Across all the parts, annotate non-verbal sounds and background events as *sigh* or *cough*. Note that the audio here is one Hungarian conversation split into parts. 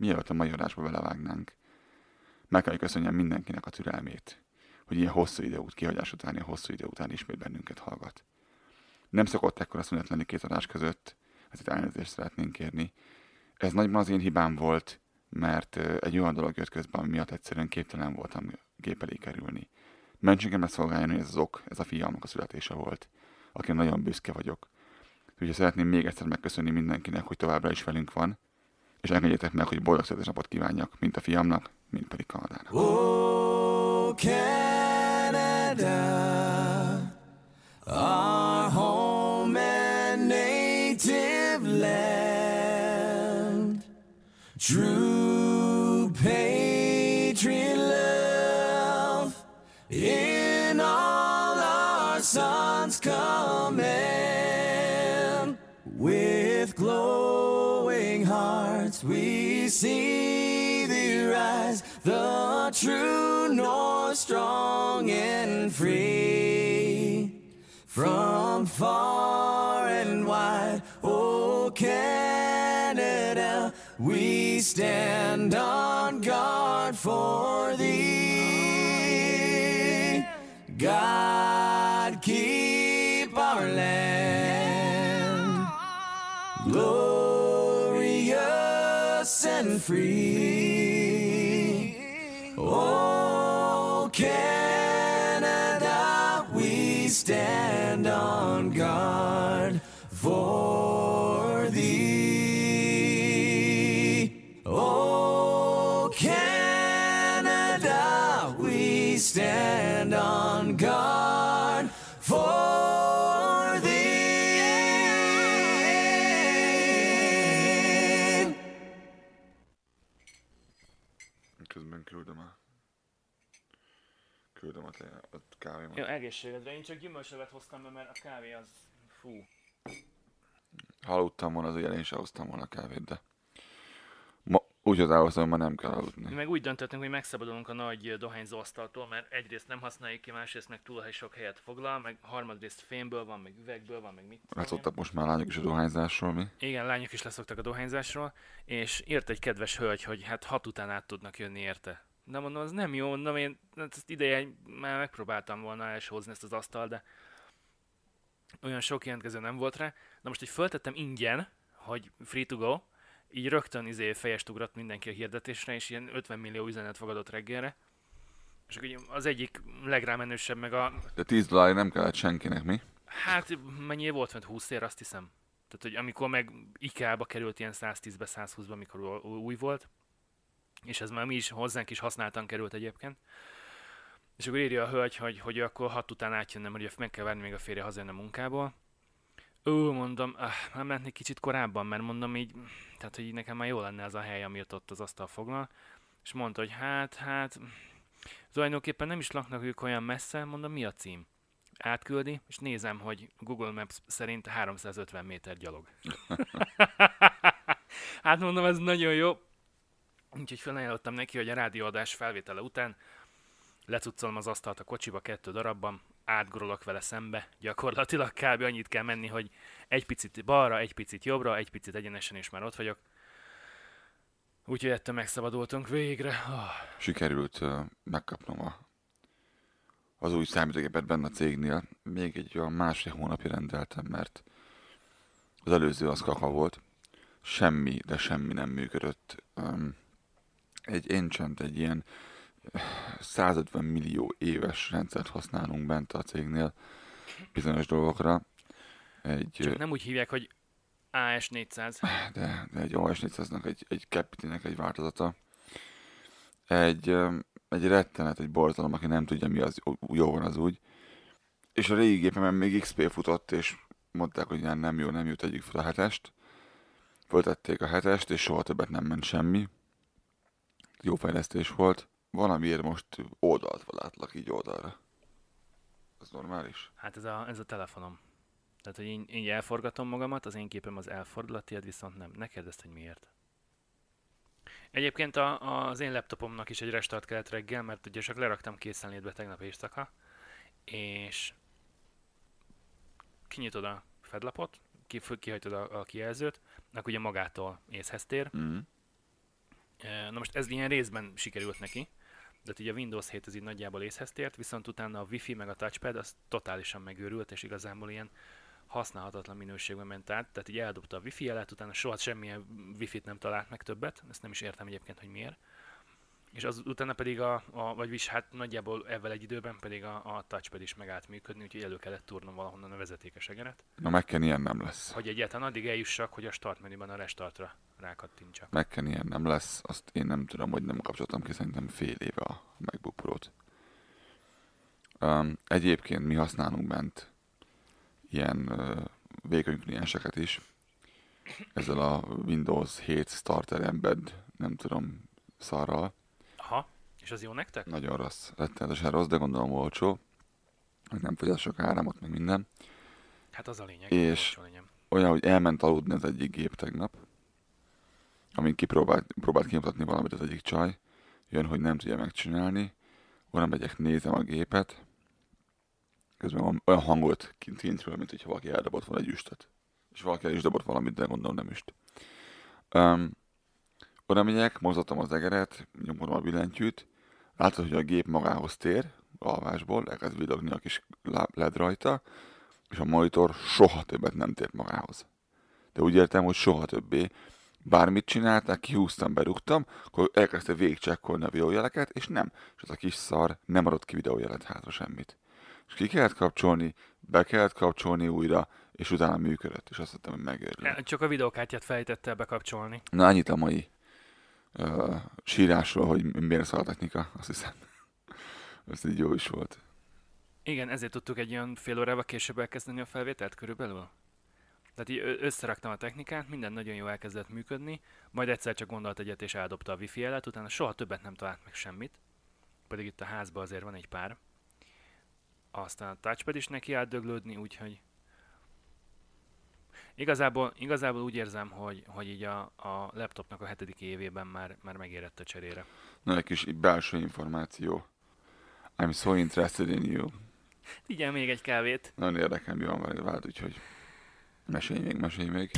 mielőtt a mai adásba belevágnánk, meg kell köszönjem mindenkinek a türelmét, hogy ilyen hosszú idő út, kihagyás után, ilyen hosszú idő után ismét bennünket hallgat. Nem szokott ekkora szünet lenni két adás között, ezért elnézést szeretnénk kérni. Ez nagyban az én hibám volt, mert egy olyan dolog jött közben, ami miatt egyszerűen képtelen voltam gép elé kerülni. Mentségemre szolgáljon, hogy ez az ok, ez a fiamnak a születése volt, aki nagyon büszke vagyok. Úgyhogy szeretném még egyszer megköszönni mindenkinek, hogy továbbra is velünk van, és engedjétek meg, hogy boldog születésnapot kívánjak, mint a fiamnak, mint pedig Kanadának. Oh, Canada, our home and native land, true see thee rise the true north strong and free. From far and wide oh canada we stand on guard for thee. God keep free. Oh canada we stand on guard for közben küldöm a küldöm a, te, a kávémat. Jó, egészségedre. Én csak gyümölcsövet hoztam be, mert a kávé az... Fú. Ha aludtam volna, azért én sem hoztam volna kávét, de úgy határoztam, hogy ma nem kell Mi aludni. meg úgy döntöttünk, hogy megszabadulunk a nagy dohányzó asztaltól, mert egyrészt nem használjuk ki, másrészt meg túl sok helyet foglal, meg harmadrészt fémből van, meg üvegből van, meg mit én. Látszottak most már lányok is a dohányzásról, mi? Igen, lányok is leszoktak a dohányzásról, és írt egy kedves hölgy, hogy hát hat után át tudnak jönni érte. De mondom, az nem jó, mondom, én hát ezt ideje már megpróbáltam volna elshozni ezt az asztal, de olyan sok jelentkező nem volt rá. Na most, hogy föltettem ingyen, hogy free to go, így rögtön izé fejest ugrott mindenki a hirdetésre, és ilyen 50 millió üzenet fogadott reggelre. És akkor ugye az egyik legrámenősebb meg a, De 10 dollár nem kellett senkinek, mi? Hát mennyi volt, mert 20 ér, azt hiszem. Tehát, hogy amikor meg IKEA-ba került ilyen 110-be, 120-ba, amikor új volt, és ez már mi is hozzánk is használtan került egyébként. És akkor írja a hölgy, hogy, hogy akkor hat után átjönnem, hogy meg kell várni még a férje hazajön a munkából. Ó, mondom, ah, már mennék kicsit korábban, mert mondom így, tehát, hogy nekem már jó lenne ez a hely, amit ott az asztal foglal. És mondta, hogy hát, hát, tulajdonképpen nem is laknak ők olyan messze, mondom, mi a cím? átküldi, és nézem, hogy Google Maps szerint 350 méter gyalog. *laughs* hát mondom, ez nagyon jó. Úgyhogy felajánlottam neki, hogy a rádióadás felvétele után lecuccolom az asztalt a kocsiba kettő darabban, átgurulok vele szembe, gyakorlatilag kb. annyit kell menni, hogy egy picit balra, egy picit jobbra, egy picit egyenesen, és már ott vagyok. Úgyhogy ettől megszabadultunk végre. Oh. Sikerült uh, megkapnom a, az új számítógépet benne a cégnél. Még egy olyan másfél hónapja rendeltem, mert az előző az kaka volt. Semmi, de semmi nem működött. Um, egy Enchant, egy ilyen 150 millió éves rendszert használunk bent a cégnél bizonyos dolgokra. Egy, Csak nem úgy hívják, hogy AS400. de, de egy OS 400-nak, egy, egy Capity-nek egy változata. Egy, egy rettenet, egy borzalom, aki nem tudja mi az, jó van az úgy. És a régi gépemen még XP futott, és mondták, hogy nem jó, nem jó, tegyük fel a hetest. Föltették a hetest, és soha többet nem ment semmi. Jó fejlesztés volt. Valamiért most oldalt látlak így oldalra. Ez normális? Hát ez a, ez a telefonom. Tehát, hogy én, én elforgatom magamat, az én képem az elfordul, a tiéd viszont nem. Ne kérdezd, hogy miért. Egyébként a, az én laptopomnak is egy restart kellett reggel, mert ugye csak leraktam készenlétbe tegnap éjszaka, és kinyitod a fedlapot, ki, kihajtod a, a kijelzőt, akkor ugye magától észhez tér, Mm. Na most ez ilyen részben sikerült neki, de így a Windows 7 ez így nagyjából észhez tért, viszont utána a Wi-Fi meg a touchpad az totálisan megőrült, és igazából ilyen használhatatlan minőségben ment át, tehát így eldobta a Wi-Fi jelet, utána soha semmilyen Wi-Fi-t nem talált meg többet, ezt nem is értem egyébként, hogy miért. És az utána pedig a, a vagyis hát nagyjából ebben egy időben pedig a, a touchpad is megállt működni, úgyhogy elő kellett turnom valahonnan a vezetékes egeret. Na Mac-en ilyen nem lesz. Hogy egyáltalán addig eljussak, hogy a start menüben a restartra rákattintsak. Mac-en ilyen nem lesz, azt én nem tudom, hogy nem kapcsoltam ki szerintem fél éve a MacBook Pro-t. Um, egyébként mi használunk bent ilyen uh, végkönyvklienseket is. Ezzel a Windows 7 Starter Embed, nem tudom, szarral. Aha, és az jó nektek? Nagyon rossz, rettenetesen rossz, de gondolom olcsó. Hogy nem fogyaszt sok áramot, meg minden. Hát az a lényeg. És olyan, hogy elment aludni az egyik gép tegnap, amint kipróbált próbált kimutatni valamit az egyik csaj, jön, hogy nem tudja megcsinálni, oda megyek, nézem a gépet, közben olyan hangot kint kintről, mint hogyha valaki eldobott volna egy üstöt. És valaki el is dobott valamit, de gondolom nem üst. Um, oda megyek, mozgatom az egeret, nyomom a billentyűt, látod, hogy a gép magához tér, alvásból, elkezd villogni a kis led rajta, és a monitor soha többet nem tért magához. De úgy értem, hogy soha többé bármit csinálták, kihúztam, berúgtam, akkor elkezdte végigcsekkolni a videójeleket, és nem. És az a kis szar nem adott ki videójelet hátra semmit. És ki kellett kapcsolni, be kellett kapcsolni újra, és utána működött, és azt hittem, hogy megérli. Csak a videókártyát fejtette bekapcsolni. Na, ennyit a mai uh, sírásról, hogy miért szar a technika, azt hiszem. *laughs* Ez így jó is volt. Igen, ezért tudtuk egy olyan fél órával később elkezdeni a felvételt körülbelül? Tehát így összeraktam a technikát, minden nagyon jól elkezdett működni, majd egyszer csak gondolt egyet és eldobta a wifi jelet, utána soha többet nem talált meg semmit, pedig itt a házban azért van egy pár. Aztán a touchpad is neki átdöglődni, úgyhogy Igazából, igazából úgy érzem, hogy, hogy így a, a laptopnak a hetedik évében már, már megérett a cserére. Na, egy kis belső információ. I'm so interested in you. Igen, még egy kávét. Nagyon érdekel, mi van veled, úgyhogy Mesélj még, mesélj még.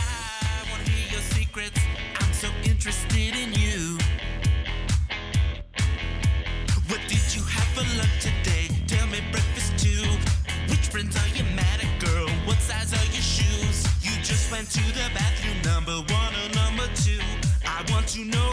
What did you have for lunch today? Tell me breakfast too. Which friends are you mad at, girl? What size are your shoes? You just went to the bathroom, number one or number two. I want to know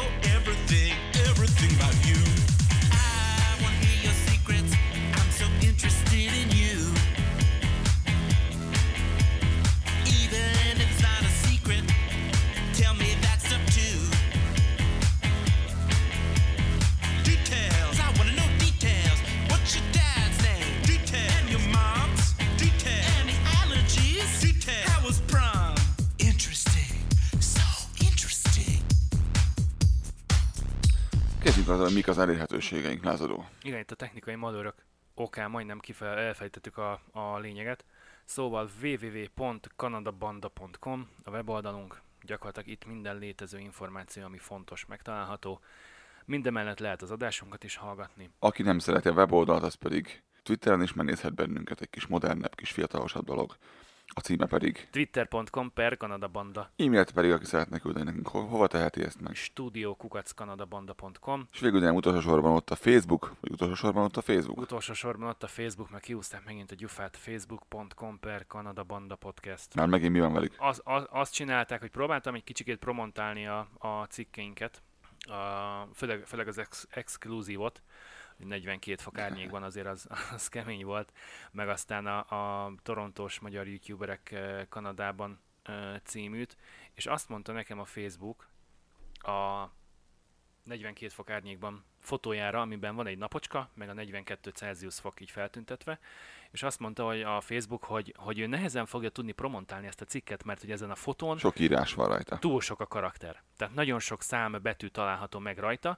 mik az elérhetőségeink, lázadó. Igen, itt a technikai malőrök okán majdnem kifel, elfejtettük a, a lényeget. Szóval www.kanadabanda.com a weboldalunk, gyakorlatilag itt minden létező információ, ami fontos, megtalálható. Mindemellett lehet az adásunkat is hallgatni. Aki nem szereti a weboldalt, az pedig Twitteren is megnézhet bennünket, egy kis modernebb, kis fiatalosabb dolog. A címe pedig twitter.com per Kanadabanda. E-mailt pedig, aki szeretne küldeni nekünk, ho- hova teheti ezt meg? studiokukackanadabanda.com És végül nem utolsó sorban ott a Facebook, vagy utolsó sorban ott a Facebook? Utolsó sorban ott a Facebook, meg kiúzták megint a gyufát facebook.com per Kanadabanda podcast. Már megint mi van velük? Az, az, azt csinálták, hogy próbáltam egy kicsikét promontálni a, a cikkeinket, a, főleg, főleg az ex, exkluzívot, 42 fok árnyékban azért az, az kemény volt, meg aztán a, a torontós magyar youtuberek Kanadában címűt, és azt mondta nekem a Facebook a 42 fok árnyékban fotójára, amiben van egy napocska, meg a 42 Celsius fok így feltüntetve, és azt mondta, hogy a Facebook, hogy, hogy ő nehezen fogja tudni promontálni ezt a cikket, mert hogy ezen a fotón sok írás van rajta. Túl sok a karakter. Tehát nagyon sok szám betű található meg rajta,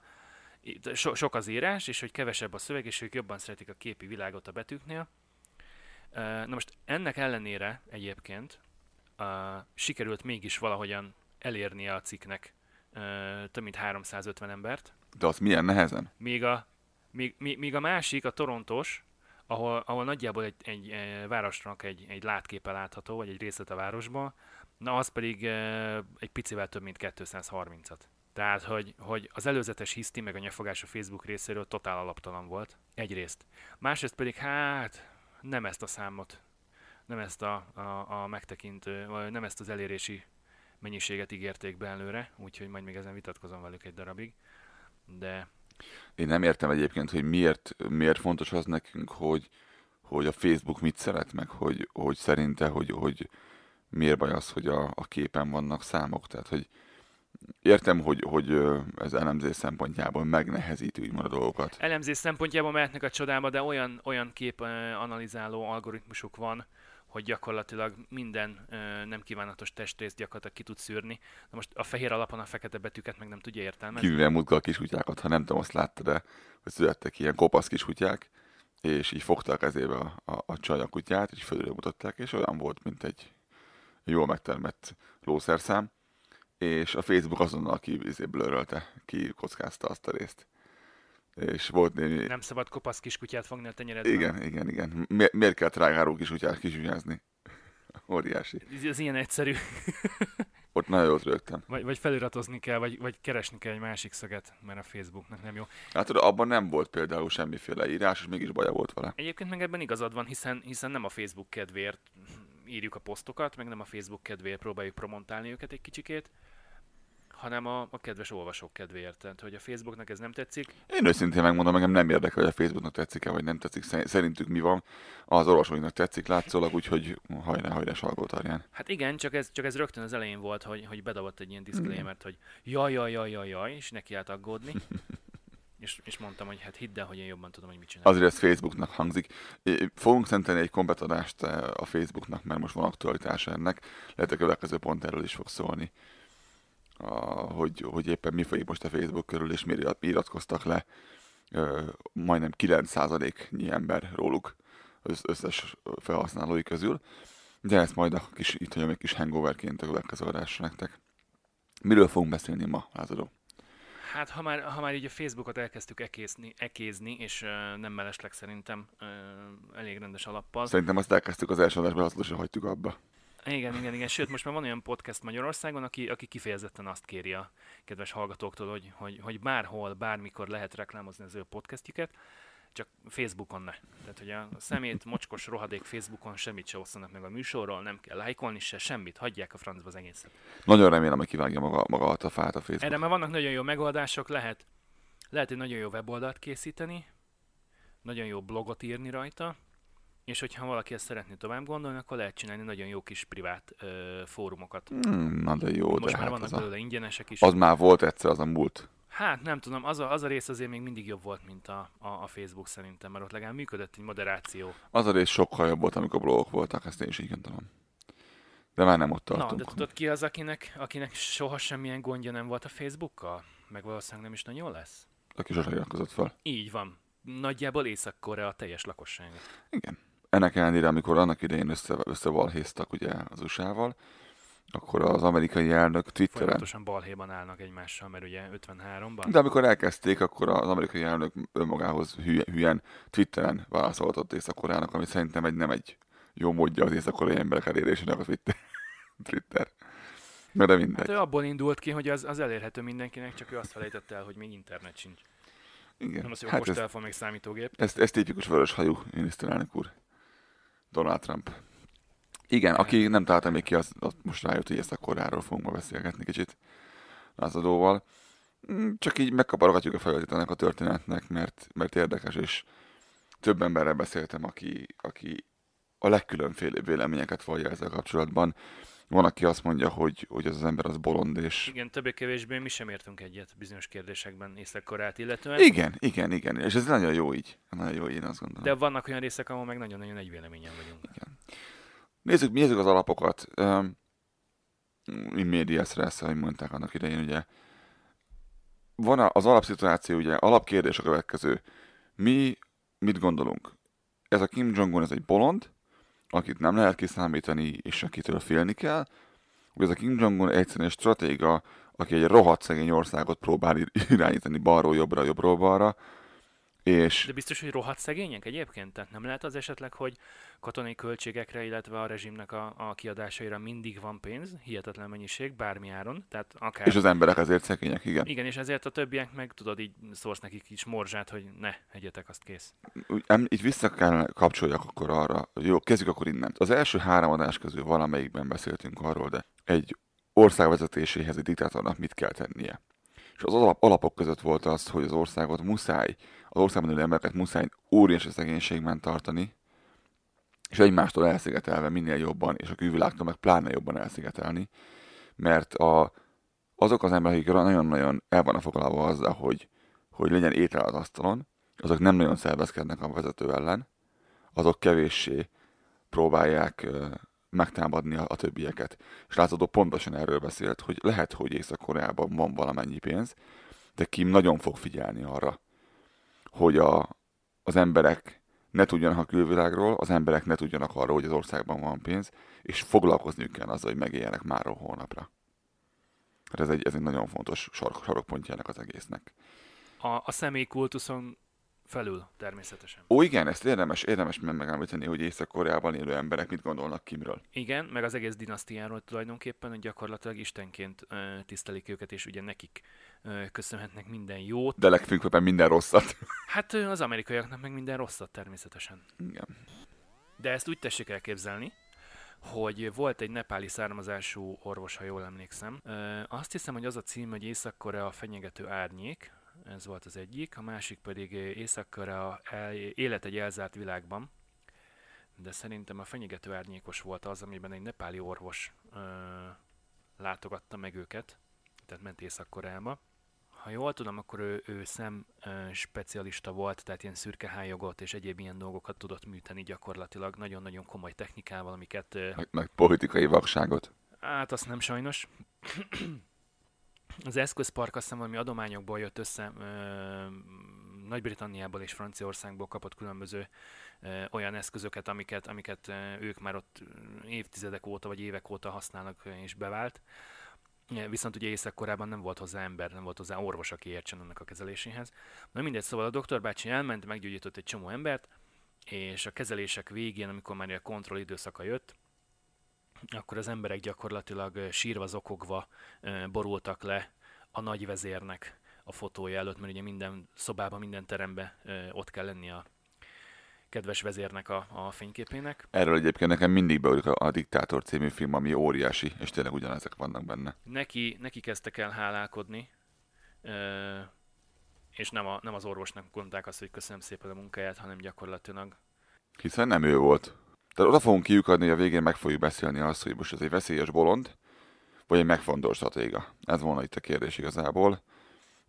so, sok az írás, és hogy kevesebb a szöveg, és ők jobban szeretik a képi világot a betűknél. Na most ennek ellenére egyébként uh, sikerült mégis valahogyan elérni a cikknek több mint 350 embert. De az milyen nehezen? Míg a, míg, míg a másik, a torontos, ahol, ahol nagyjából egy, egy, egy városnak egy, egy látképe látható, vagy egy részlet a városban, na az pedig egy picivel több mint 230-at. Tehát, hogy, hogy az előzetes hiszti meg a nyafogás a Facebook részéről totál alaptalan volt. Egyrészt. Másrészt pedig, hát nem ezt a számot, nem ezt a, a, a megtekintő, vagy nem ezt az elérési mennyiséget ígérték be előre, úgyhogy majd még ezen vitatkozom velük egy darabig. De Én nem értem egyébként, hogy miért, miért fontos az nekünk, hogy, hogy a Facebook mit szeret, meg hogy, hogy szerinte, hogy, hogy miért baj az, hogy a, a képen vannak számok. Tehát, hogy értem, hogy, hogy ez elemzés szempontjából megnehezíti úgymond a dolgokat. elemzés szempontjából mehetnek a csodába, de olyan, olyan kép analizáló algoritmusuk van, hogy gyakorlatilag minden ö, nem kívánatos testrészt gyakorlatilag ki tud szűrni. Na most a fehér alapon a fekete betűket meg nem tudja értelmezni. Kivéve múltkor a kiskutyákat, ha nem tudom, azt láttad de hogy születtek ilyen kopasz kiskutyák, és így fogta a kezébe a, a, a csaj a kutyát, és fölülre mutatták, és olyan volt, mint egy jól megtermett lószerszám, és a Facebook azonnal ki izé blurölte, ki kockázta azt a részt. És volt némi... Nem szabad kopasz kiskutyát fogni a tenyeredben. Igen, igen, igen. Mi, miért kell trágáró kiskutyát kisügyázni? *laughs* Óriási. Ez, ez ilyen egyszerű. *laughs* Ott nagyon jót rögtem. Vagy, vagy feliratozni kell, vagy, vagy keresni kell egy másik szöget, mert a Facebooknak nem jó. Látod, abban nem volt például semmiféle írás, és mégis baja volt vele. Egyébként meg ebben igazad van, hiszen, hiszen nem a Facebook kedvéért írjuk a posztokat, meg nem a Facebook kedvéért próbáljuk promotálni őket egy kicsikét, hanem a, a kedves olvasók kedvéért. Tehát, hogy a Facebooknak ez nem tetszik, Én őszintén megmondom, engem nem érdekel, hogy a Facebooknak tetszik-e, vagy nem tetszik. Szer- Szerintük mi van. Az olvasóinknak tetszik látszólag, úgyhogy hajrá, hajrá, salgótarján. Hát igen, csak ez, csak ez rögtön az elején volt, hogy, hogy bedobott egy ilyen disclaimert, hogy jaj, jaj, jaj, jaj, jaj, és neki állt aggódni. *laughs* és, és mondtam, hogy hát hidd el, hogy én jobban tudom, hogy mit csinál. Azért ez Facebooknak hangzik. Fogunk szentelni egy komplet adást eh, a Facebooknak, mert most van aktualitása ennek. Lehet, a következő pont erről is fog szólni. A, hogy, hogy éppen mi folyik most a Facebook körül, és miért irat- iratkoztak le ö, majdnem 9%-nyi ember róluk az összes felhasználói közül. De ezt majd a kis, itt hagyom egy kis hangoverként a következő adásra nektek. Miről fogunk beszélni ma, Lázadó? Hát ha már, ha már így a Facebookot elkezdtük ekézni, ekézni és uh, nem mellesleg szerintem uh, elég rendes alappal. Szerintem azt elkezdtük az első adásba, azt hagytuk abba. Igen, igen, igen. Sőt, most már van olyan podcast Magyarországon, aki, aki kifejezetten azt kéri a kedves hallgatóktól, hogy, hogy, hogy bárhol, bármikor lehet reklámozni az ő podcastjüket, csak Facebookon ne. Tehát, hogy a szemét, mocskos rohadék Facebookon semmit se osszanak meg a műsorról, nem kell lájkolni se, semmit, hagyják a francba az egészet. Nagyon remélem, hogy kivágja maga, maga a fát a Facebook. Erre már vannak nagyon jó megoldások, lehet, lehet egy nagyon jó weboldalt készíteni, nagyon jó blogot írni rajta, és hogyha valaki ezt szeretné tovább gondolni, akkor lehet csinálni nagyon jó kis privát ö, fórumokat. Hmm, na de jó, Most de már hát vannak a, belőle ingyenesek is. az már volt egyszer, az a múlt. Hát nem tudom, az a, az a rész azért még mindig jobb volt, mint a, a, a Facebook szerintem, mert ott legalább működött egy moderáció. Az a rész sokkal jobb volt, amikor blogok voltak, ezt én is így gondolom. De már nem ott Na, tartunk. de tudod ki az, akinek, akinek soha semmilyen gondja nem volt a Facebookkal? Meg valószínűleg nem is nagyon lesz? Aki sosem iratkozott fel. Így van. Nagyjából Észak-Korea teljes lakossága. Igen. Ennek ellenére, amikor annak idején össze, összevalhéztak ugye az USA-val, akkor az amerikai elnök Twitteren, Folyamatosan balhéban állnak egymással, mert ugye 53-ban. de amikor elkezdték, akkor az amerikai elnök önmagához hülye, hülyen Twitteren válaszoltott Észak-Koreának, ami szerintem egy, nem egy jó módja az észak-koreai emberek elérésének a Twitter. *laughs* Twitter. Na de mindegy. Hát ő abból indult ki, hogy az, az elérhető mindenkinek, csak ő azt felejtette el, hogy még internet sincs. Igen. Nem az, hogy Hát ez, okostelefon, még számítógép. ez, ez tipikus vörös hajú miniszterelnök úr. Donald Trump. Igen, aki nem találta még ki, az, az most rájött, hogy ezt a koráról fogunk ma beszélgetni kicsit lázadóval. Mm, Csak így megkaparogatjuk a felületét ennek a történetnek, mert, mert érdekes, és több emberrel beszéltem, aki, aki a legkülönfélébb véleményeket vallja ezzel kapcsolatban. Van, aki azt mondja, hogy, hogy az az ember az bolond, és Igen, többé-kevésbé mi sem értünk egyet bizonyos kérdésekben Észak-Koreát illetően. igen, igen, igen, és ez nagyon jó így. Nagyon jó én azt gondolom. De vannak olyan részek, ahol meg nagyon-nagyon egy véleményen vagyunk. Nézzük, nézzük az alapokat. Um, in media stress, ahogy mondták annak idején, ugye. Van az alapszituáció, ugye, alapkérdés a következő. Mi mit gondolunk? Ez a Kim Jong-un, ez egy bolond, akit nem lehet kiszámítani, és akitől félni kell, vagy ez a Kim Jong-un egyszerűen egy stratéga, aki egy rohadt szegény országot próbál ir- irányítani balról jobbra, jobbról balra, És De biztos, hogy rohadt szegények egyébként? Tehát nem lehet az esetleg, hogy katonai költségekre, illetve a rezsimnek a, a kiadásaira mindig van pénz, hihetetlen mennyiség, bármi áron, tehát akár... és az emberek azért szegények, igen. Igen, és ezért a többiek meg tudod, így szórsz nekik kis morzsát, hogy ne, egyetek, azt kész. Úgy, em, itt vissza kell kapcsoljak akkor arra. Jó, kezdjük akkor innen. Az első három adás közül valamelyikben beszéltünk arról, de egy ország vezetéséhez egy diktátornak mit kell tennie. És az alap, alapok között volt az, hogy az országot muszáj, az országban élő embereket muszáj óriási szegénységben tartani, és egymástól elszigetelve minél jobban, és a külvilágtól meg pláne jobban elszigetelni, mert a, azok az emberek, akik nagyon-nagyon el vannak foglalva azzal, hogy, hogy legyen étel az asztalon, azok nem nagyon szervezkednek a vezető ellen, azok kevéssé próbálják megtámadni a, a többieket. És látható pontosan erről beszélt, hogy lehet, hogy Észak-Koreában van valamennyi pénz, de Kim nagyon fog figyelni arra, hogy a, az emberek ne tudjanak a külvilágról, az emberek ne tudjanak arról, hogy az országban van pénz, és foglalkozniuk kell azzal, hogy megéljenek már holnapra. Hát ez egy, ez egy nagyon fontos sarok, sarokpontja ennek az egésznek. A, a személykultuszon felül természetesen. Ó, igen, ezt érdemes, érdemes meg- megemlíteni, hogy Észak-Koreában élő emberek mit gondolnak Kimről. Igen, meg az egész dinasztiáról tulajdonképpen, hogy gyakorlatilag istenként ö, tisztelik őket, és ugye nekik ö, köszönhetnek minden jót. De legfőképpen minden rosszat. *laughs* Hát ö, az amerikaiaknak meg minden rosszat természetesen. igen. De ezt úgy tessék elképzelni, hogy volt egy nepáli származású orvos, ha jól emlékszem. Ö, azt hiszem, hogy az a cím, hogy Észak-Korea fenyegető árnyék, ez volt az egyik, a másik pedig Észak-Korea el, élet egy elzárt világban, de szerintem a fenyegető árnyékos volt az, amiben egy nepáli orvos ö, látogatta meg őket, tehát ment Észak-Koreába. Ha jól tudom, akkor ő, ő szem ö, specialista volt, tehát ilyen szürkehájogot és egyéb ilyen dolgokat tudott műteni gyakorlatilag, nagyon-nagyon komoly technikával, amiket ö, Meg, meg politikai vakságot. Hát azt nem sajnos. Az eszközpark azt hiszem valami adományokból jött össze, Nagy-Britanniából és Franciaországból kapott különböző olyan eszközöket, amiket, amiket ők már ott évtizedek óta vagy évek óta használnak és bevált. Viszont ugye Észak-Korában nem volt hozzá ember, nem volt hozzá orvos, aki értsen ennek a kezeléséhez. Na mindegy, szóval a doktor bácsi elment, meggyógyított egy csomó embert, és a kezelések végén, amikor már a kontroll időszaka jött, akkor az emberek gyakorlatilag sírva, zokogva borultak le a nagy vezérnek a fotója előtt, mert ugye minden szobában, minden teremben ott kell lenni a kedves vezérnek a, a fényképének. Erről egyébként nekem mindig beugrik a, a Diktátor című film, ami óriási, és tényleg ugyanezek vannak benne. Neki, neki kezdtek el hálálkodni, és nem, a, nem az orvosnak mondták azt, hogy köszönöm szépen a munkáját, hanem gyakorlatilag Hiszen nem ő volt. Tehát oda fogunk kiukadni, hogy a végén meg fogjuk beszélni azt, hogy most ez egy veszélyes bolond, vagy egy megfontolt stratéga. Ez volna itt a kérdés igazából.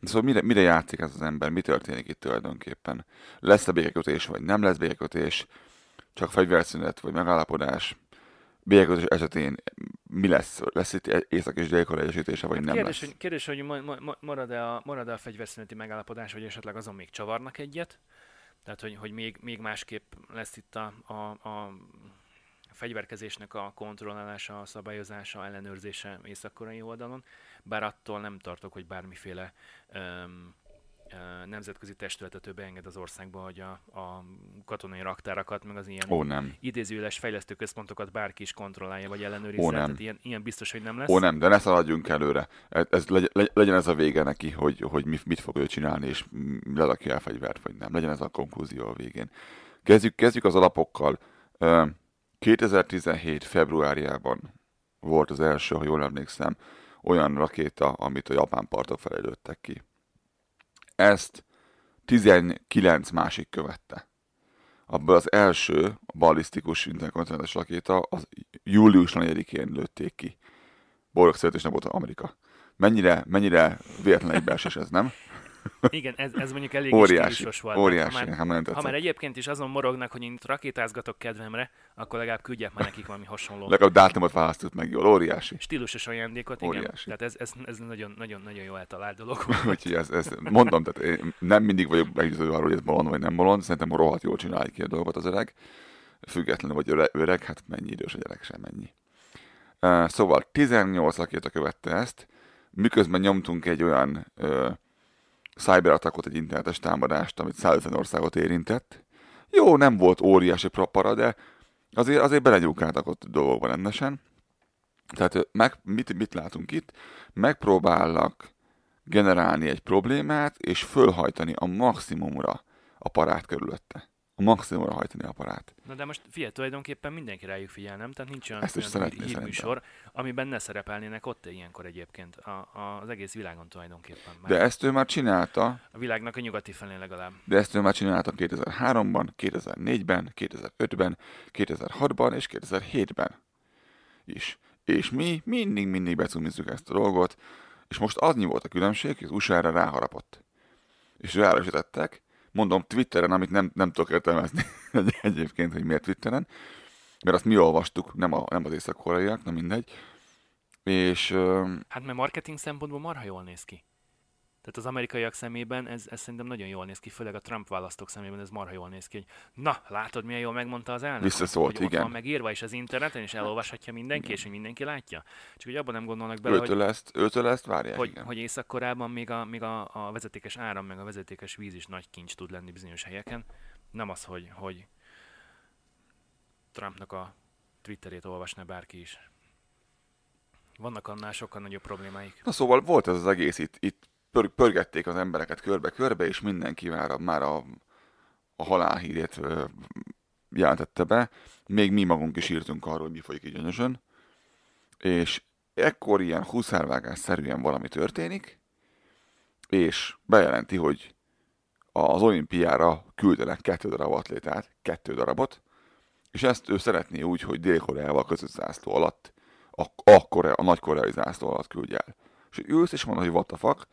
Szóval mire, mire játszik ez az ember? Mi történik itt tulajdonképpen? Lesz-e békekötés, vagy nem lesz békekötés? Csak fegyverszünet, vagy megállapodás? Békekötés esetén mi lesz? Lesz itt Észak- és Dél-Korea egyesítése, vagy nem kérdés, lesz? hogy, kérdés, hogy ma- ma- ma- marad-e a, marad-e a fegyverszüneti megállapodás, vagy esetleg azon még csavarnak egyet? Tehát, hogy, hogy még, még másképp lesz itt a, a, a fegyverkezésnek a kontrollálása, a szabályozása, ellenőrzése észak-koreai oldalon, bár attól nem tartok, hogy bármiféle öm, nemzetközi testületet ő beenged az országba, hogy a, a katonai raktárakat, meg az ilyen Ó, nem. idézőjeles fejlesztőközpontokat bárki is kontrollálja, vagy ellenőrizze. Ó, nem. Tehát ilyen, ilyen biztos, hogy nem lesz. Ó, nem, de ne szaladjunk előre. Ez, ez legy- legy- legyen ez a vége neki, hogy, hogy mi- mit fog ő csinálni, és lerakja el fegyvert, vagy nem. Legyen ez a konklúzió a végén. Kezdjük, kezdjük az alapokkal. Ö, 2017. februárjában volt az első, ha jól emlékszem, olyan rakéta, amit a japán partok felé lőttek ki. Ezt 19 másik követte. Abból az első a ballisztikus interkontinentális rakéta az július 4-én lőtték ki. Boldog születésnapot Amerika. Mennyire, mennyire véletlen egybeesés ez, nem? Igen, ez, ez mondjuk elég Óriási, stílusos volt. óriási, Ha már, nekem nagyon ha már egyébként is azon morognak, hogy én itt rakétázgatok kedvemre, akkor legalább küldjek már nekik valami hasonló Legalább dátumot választott meg jól, óriási. stílusos ajándékot. Igen. Óriási. Tehát ez, ez, ez nagyon, nagyon, nagyon jó eltalált dolog. *laughs* Úgyhogy ez, ez, mondom, tehát én nem mindig vagyok meggyőződve arról, hogy ez bolond vagy nem bolond, szerintem rohadt jól csinálja ki a dolgot az öreg. Függetlenül vagy öre- öreg, hát mennyi idős a gyerek sem mennyi. Uh, szóval 18 rakéta követte ezt, miközben nyomtunk egy olyan uh, cyberatakot, egy internetes támadást, amit 150 országot érintett. Jó, nem volt óriási para, de azért, azért belegyúkáltak ott dolgokban rendesen. Tehát meg, mit, mit látunk itt? Megpróbálnak generálni egy problémát, és fölhajtani a maximumra a parát körülötte. A maximumra hajtani a parát. Na de most figyelj, tulajdonképpen mindenki rájuk figyel, nem? Tehát nincs olyan, Ezt is olyan hírműsor, amiben ne szerepelnének ott ilyenkor egyébként a, a, az egész világon tulajdonképpen. De ezt ő már csinálta, A világnak a nyugati felén legalább. de ezt ő már csinálta 2003-ban, 2004-ben, 2005-ben, 2006-ban és 2007-ben is. És mi mindig-mindig becumizzük ezt a dolgot, és most annyi volt a különbség, hogy az USA-ra ráharapott. És ráerősítettek, mondom Twitteren, amit nem, nem tudok értelmezni *laughs* egy- egyébként, hogy miért Twitteren, mert azt mi olvastuk, nem, a, nem az észak-koreaiak, nem mindegy. És Hát mert marketing szempontból marha jól néz ki. Tehát az amerikaiak szemében ez, ez szerintem nagyon jól néz ki, főleg a Trump választók szemében ez marha jól néz ki, hogy na, látod milyen jól megmondta az elnök? Visszaszólt, hogy, hogy igen. Ott van megírva is az interneten, és elolvashatja mindenki, és hogy mindenki látja. Csak hogy abban nem gondolnak bele, hogy, őtől, ezt, őtől ezt várják, hogy, igen. hogy észak még, a, még a, a vezetékes áram, meg a vezetékes víz is nagy kincs tud lenni bizonyos helyeken. Nem az, hogy, hogy Trumpnak a Twitterét olvasna bárki is. Vannak annál sokkal nagyobb problémáik. Na szóval volt ez az egész, itt, itt pör, pörgették az embereket körbe-körbe, és mindenki már már a, a halálhírét jelentette be. Még mi magunk is írtunk arról, hogy mi folyik így gyönyösön. És ekkor ilyen huszárvágás szerűen valami történik, és bejelenti, hogy az olimpiára küldenek kettő darab atlétát, kettő darabot, és ezt ő szeretné úgy, hogy Dél-Koreával közös zászló alatt, a, a, Korea, a nagy koreai zászló alatt küldje el. És ülsz és mondod, hogy what the fuck,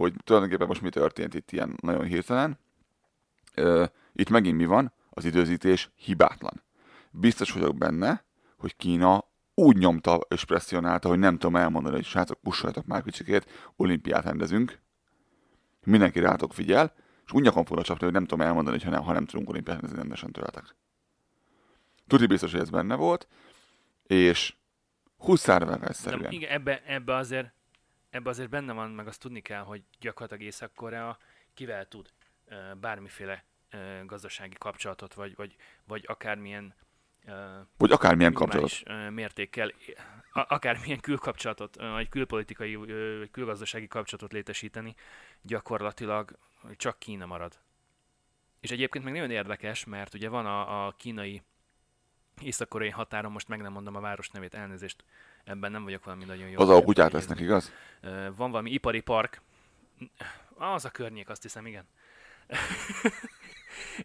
hogy tulajdonképpen most mi történt itt ilyen nagyon hirtelen. Itt megint mi van? Az időzítés hibátlan. Biztos vagyok benne, hogy Kína úgy nyomta és presszionálta, hogy nem tudom elmondani, hogy srácok, pussoljatok már kicsikét, olimpiát rendezünk, mindenki rátok figyel, és úgy nyakon fognak csapni, hogy nem tudom elmondani, hogy ha nem, ha nem tudunk olimpiát rendezni, rendesen tőletek. Tudni biztos, hogy ez benne volt, és huszárvágás De szerűen. igen, ebbe, ebbe, azért, ebbe azért benne van, meg azt tudni kell, hogy gyakorlatilag Észak-Korea kivel tud bármiféle gazdasági kapcsolatot, vagy, vagy, vagy akármilyen Vagy akármilyen kapcsolatot. mértékkel, akármilyen külkapcsolatot, vagy külpolitikai, vagy külgazdasági kapcsolatot létesíteni, gyakorlatilag csak Kína marad. És egyébként meg nagyon érdekes, mert ugye van a, a kínai észak-koreai határon, most meg nem mondom a város nevét, elnézést, ebben nem vagyok valami nagyon jó. Az, ahol kutyát lesznek, igaz? Van valami ipari park, az a környék, azt hiszem, igen. *laughs*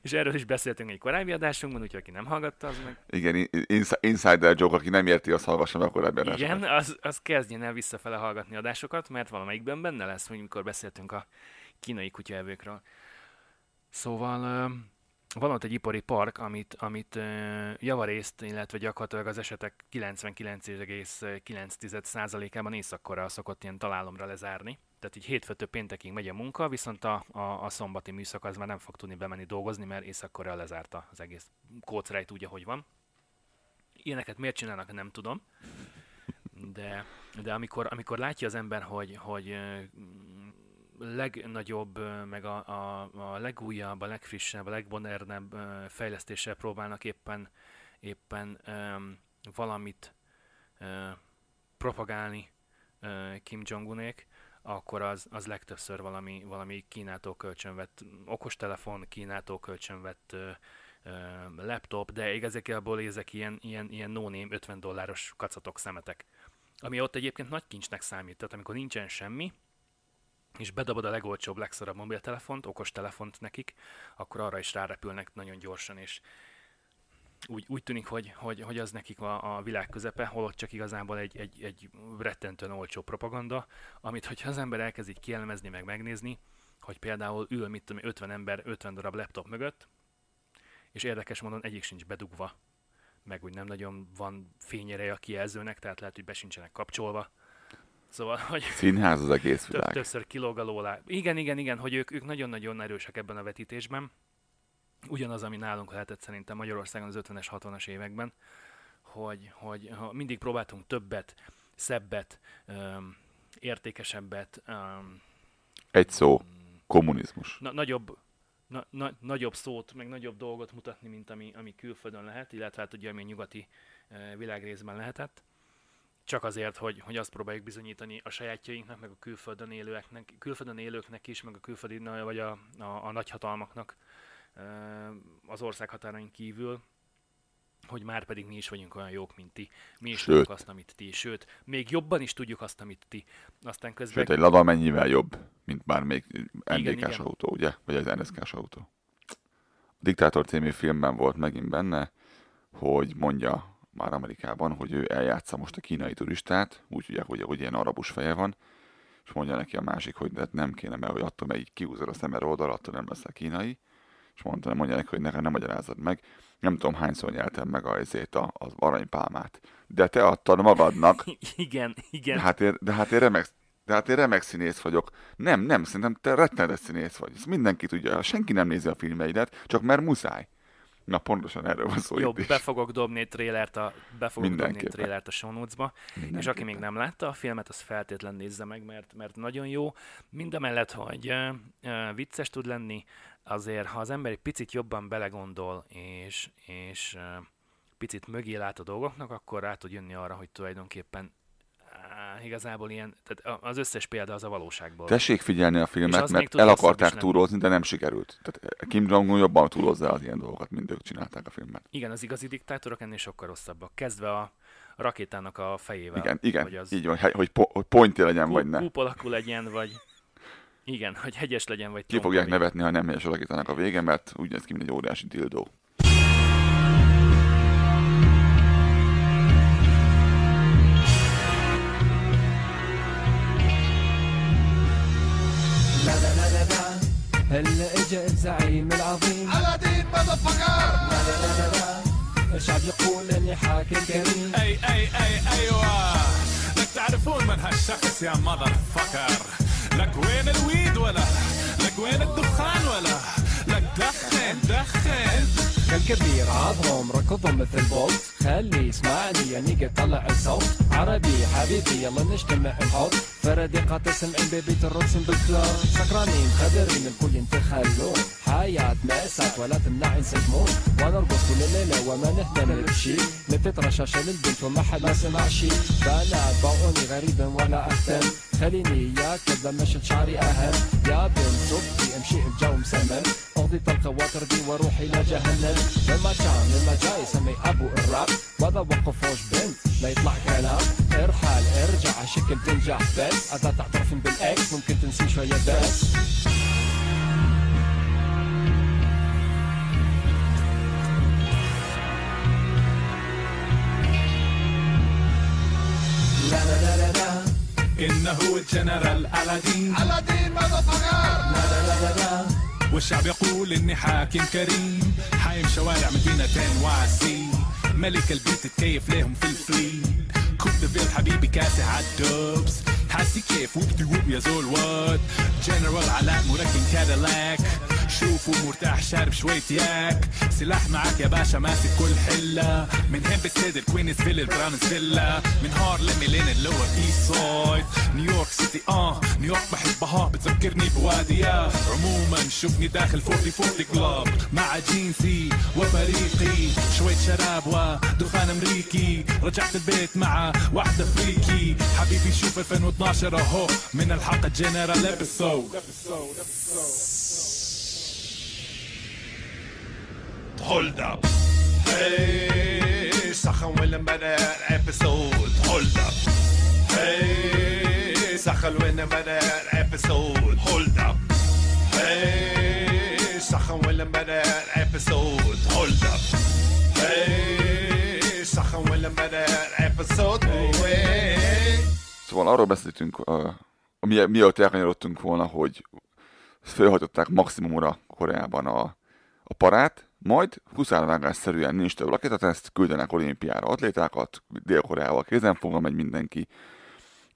és erről is beszéltünk egy korábbi adásunkban, úgyhogy aki nem hallgatta, az meg Igen, in- ins- insider joke, aki nem érti, az hallgassa meg a korábbi Igen, adásokat. az, az kezdjen el visszafele hallgatni adásokat, mert valamelyikben benne lesz, hogy mikor beszéltünk a kínai kutyaevőkről. Szóval van ott egy ipari park, amit, amit javarészt, illetve gyakorlatilag az esetek 99,9%-ában észak szokott ilyen találomra lezárni. Tehát így hétfőtől péntekig megy a munka, viszont a, a, a szombati műszak az már nem fog tudni bemenni dolgozni, mert észak lezárta az egész kócrejt úgy, ahogy van. Ilyeneket miért csinálnak, nem tudom de, de amikor, amikor látja az ember, hogy, hogy legnagyobb, meg a, a, a legújabb, a legfrissebb, a legmodernebb fejlesztéssel próbálnak éppen, éppen öm, valamit ö, propagálni ö, Kim Jong-unék, akkor az, az legtöbbször valami, valami Kínától kölcsönvett okostelefon, Kínától kölcsönvett ö, laptop, de igazából ezek ilyen, ilyen, ilyen no-name 50 dolláros kacatok szemetek. Ami ott egyébként nagy kincsnek számít, tehát amikor nincsen semmi, és bedobod a legolcsóbb, legszarabb mobiltelefont, okos telefont nekik, akkor arra is rárepülnek nagyon gyorsan, és úgy, úgy tűnik, hogy, hogy, hogy az nekik a, a világ közepe, holott csak igazából egy, egy, egy rettentően olcsó propaganda, amit hogyha az ember elkezd így kielemezni, meg megnézni, hogy például ül, mit tudom, én, 50 ember 50 darab laptop mögött, és érdekes módon egyik sincs bedugva, meg úgy nem nagyon van fényereje a kijelzőnek, tehát lehet, hogy be sincsenek kapcsolva. Szóval, hogy Színház az egész több, világ. többször kilóg alól. Igen, igen, igen, hogy ők, ők nagyon-nagyon erősek ebben a vetítésben. Ugyanaz, ami nálunk lehetett szerintem Magyarországon az 50-es, 60-as években, hogy, hogy ha mindig próbáltunk többet, szebbet, öm, értékesebbet, öm, Egy szó. Kommunizmus. na, nagyobb, na, na, nagyobb szót, meg nagyobb dolgot mutatni, mint ami, ami külföldön lehet, illetve hát ugye ami a nyugati világrészben lehetett. Csak azért, hogy, hogy azt próbáljuk bizonyítani a sajátjainknak, meg a külföldön élőeknek, külföldön élőknek is, meg a külföldi, vagy a, a, a nagyhatalmaknak az ország határain kívül, hogy már pedig mi is vagyunk olyan jók, mint ti. Mi is Sőt. tudjuk azt, amit ti. Sőt, még jobban is tudjuk azt, amit ti. Aztán közben... Sőt, egy lada mennyivel jobb, mint bármelyik NDK-s igen. autó, ugye? Vagy az NSK-s autó. A Diktátor című filmben volt megint benne, hogy mondja már Amerikában, hogy ő eljátsza most a kínai turistát, úgy ugye, hogy, hogy ilyen arabus feje van, és mondja neki a másik, hogy de hát nem kéne, mert hogy attól, mert így kiúzod a szemed oldal, attól nem leszel kínai, és mondta, mondja neki, hogy nekem nem magyarázod meg, nem tudom hányszor nyeltem meg azért a, az aranypálmát. De te adtad magadnak, *laughs* igen, igen. de hát, én, de hát én remek, de hát én remek színész vagyok. Nem, nem, szerintem te rettenetes színész vagy. Ezt mindenki tudja. Senki nem nézi a filmeidet, csak mert muszáj. Na pontosan erről van szó Jó, be fogok dobni egy trélert a, be fogok dobni egy trélert a show notes-ba, és aki még nem látta a filmet, az feltétlen nézze meg, mert, mert nagyon jó. Mindamellett, hogy uh, uh, vicces tud lenni, azért ha az ember egy picit jobban belegondol, és, és uh, picit mögé lát a dolgoknak, akkor rá tud jönni arra, hogy tulajdonképpen igazából ilyen, tehát az összes példa az a valóságból. Tessék figyelni a filmet, mert el akarták túrozni, de nem sikerült. Tehát Kim Jong-un jobban túrozza az ilyen dolgokat, mint ők csinálták a filmben. Igen, az igazi diktátorok ennél sokkal rosszabbak. Kezdve a rakétának a fejével. Igen, igen, Hogy az így van, he- hogy, po- hogy pointi legyen, vagy ne. kúp alakú legyen, vagy... Igen, hogy hegyes legyen, vagy Ki fogják nevetni, ha nem helyes a rakétának a vége, mert úgy néz ki, mint egy óriási dildó. هلا اجا الزعيم العظيم؟ لا لا لا لا الشعب يقول إني حاكم كريم. أي أي أي أيوه. لك تعرفون من هالشخص يا مذر فكر لك وين الويد ولا؟ لك وين الدخان ولا؟ لك دخن دخن. كالكبير عضهم ركضهم مثل بولت خلي يسمعني يعني طلع الصوت. عربي حبيبي يلا نجتمع نحط فردي قاطع سمعين بيبي ترقصن بالكلاب سكرانين خبرين الكل ينتخلون حياة مأساة ولا تمنع ينسجمون ونرقص كل ليلة وما نهتم بشي نفت رشاشة للبنت وما حد ما سمع شي فأنا باعوني غريبا ولا أهتم. خليني يا كذا مشت شعري أهم. يا بنت صبحي أمشي الجو مسمم أقضي الخواطر دي وأروح إلى جهنم. لما كان لما جاي سمي أبو الراب وهذا وقفوش بنت لا يطلع كلام. ارحل ارجع شكل تنجح بس. أذا تعترفين بالإكس ممكن تنسي شوية بس. لا لا لا إنه الجنرال ألادين. Aladdin, motherfucker! لا لا لا لا لا. والشعب يقول إني حاكم كريم. حايم شوارع مدينة واسي ملك البيت تكيف ليهم في الفري كوب ديفيل حبيبي كاسي عالدوبس حاسي كيف وبدي وب يا زول وات جنرال علاء مركن كاديلاك. شوفوا مرتاح شارب شوية ياك. سلاح معاك يا باشا ماسك كل حلة. من هين بتسيد الكوينز فيل البراونز فيلا. من هارلم لين اللور إيست سايد. نيويورك سيتي آه. نيويورك بحبها بتذكرني بواديها عموما شوفني داخل 40 40 كلاب. مع جينسي وفريقي. شوية شراب ودخان أمريكي. رجعت البيت مع واحدة فريكي حبيبي شوف 2012 أهو. من الحلقة جنرال ابيسود Hold up. Hey, Sachen will better episode. Hold up. Hey, Sachen will better episode. Hold up. Hey, Sachen will better episode. Hold up. Hey, Sachen will better episode. Hey. Szóval arról beszéltünk, uh, mi, mielőtt elkanyarodtunk volna, hogy felhajtották maximumra Koreában a, a parát, majd huszárvágásszerűen nincs több rakétateszt, küldenek olimpiára atlétákat, Dél-Koreával kézenfogva megy mindenki.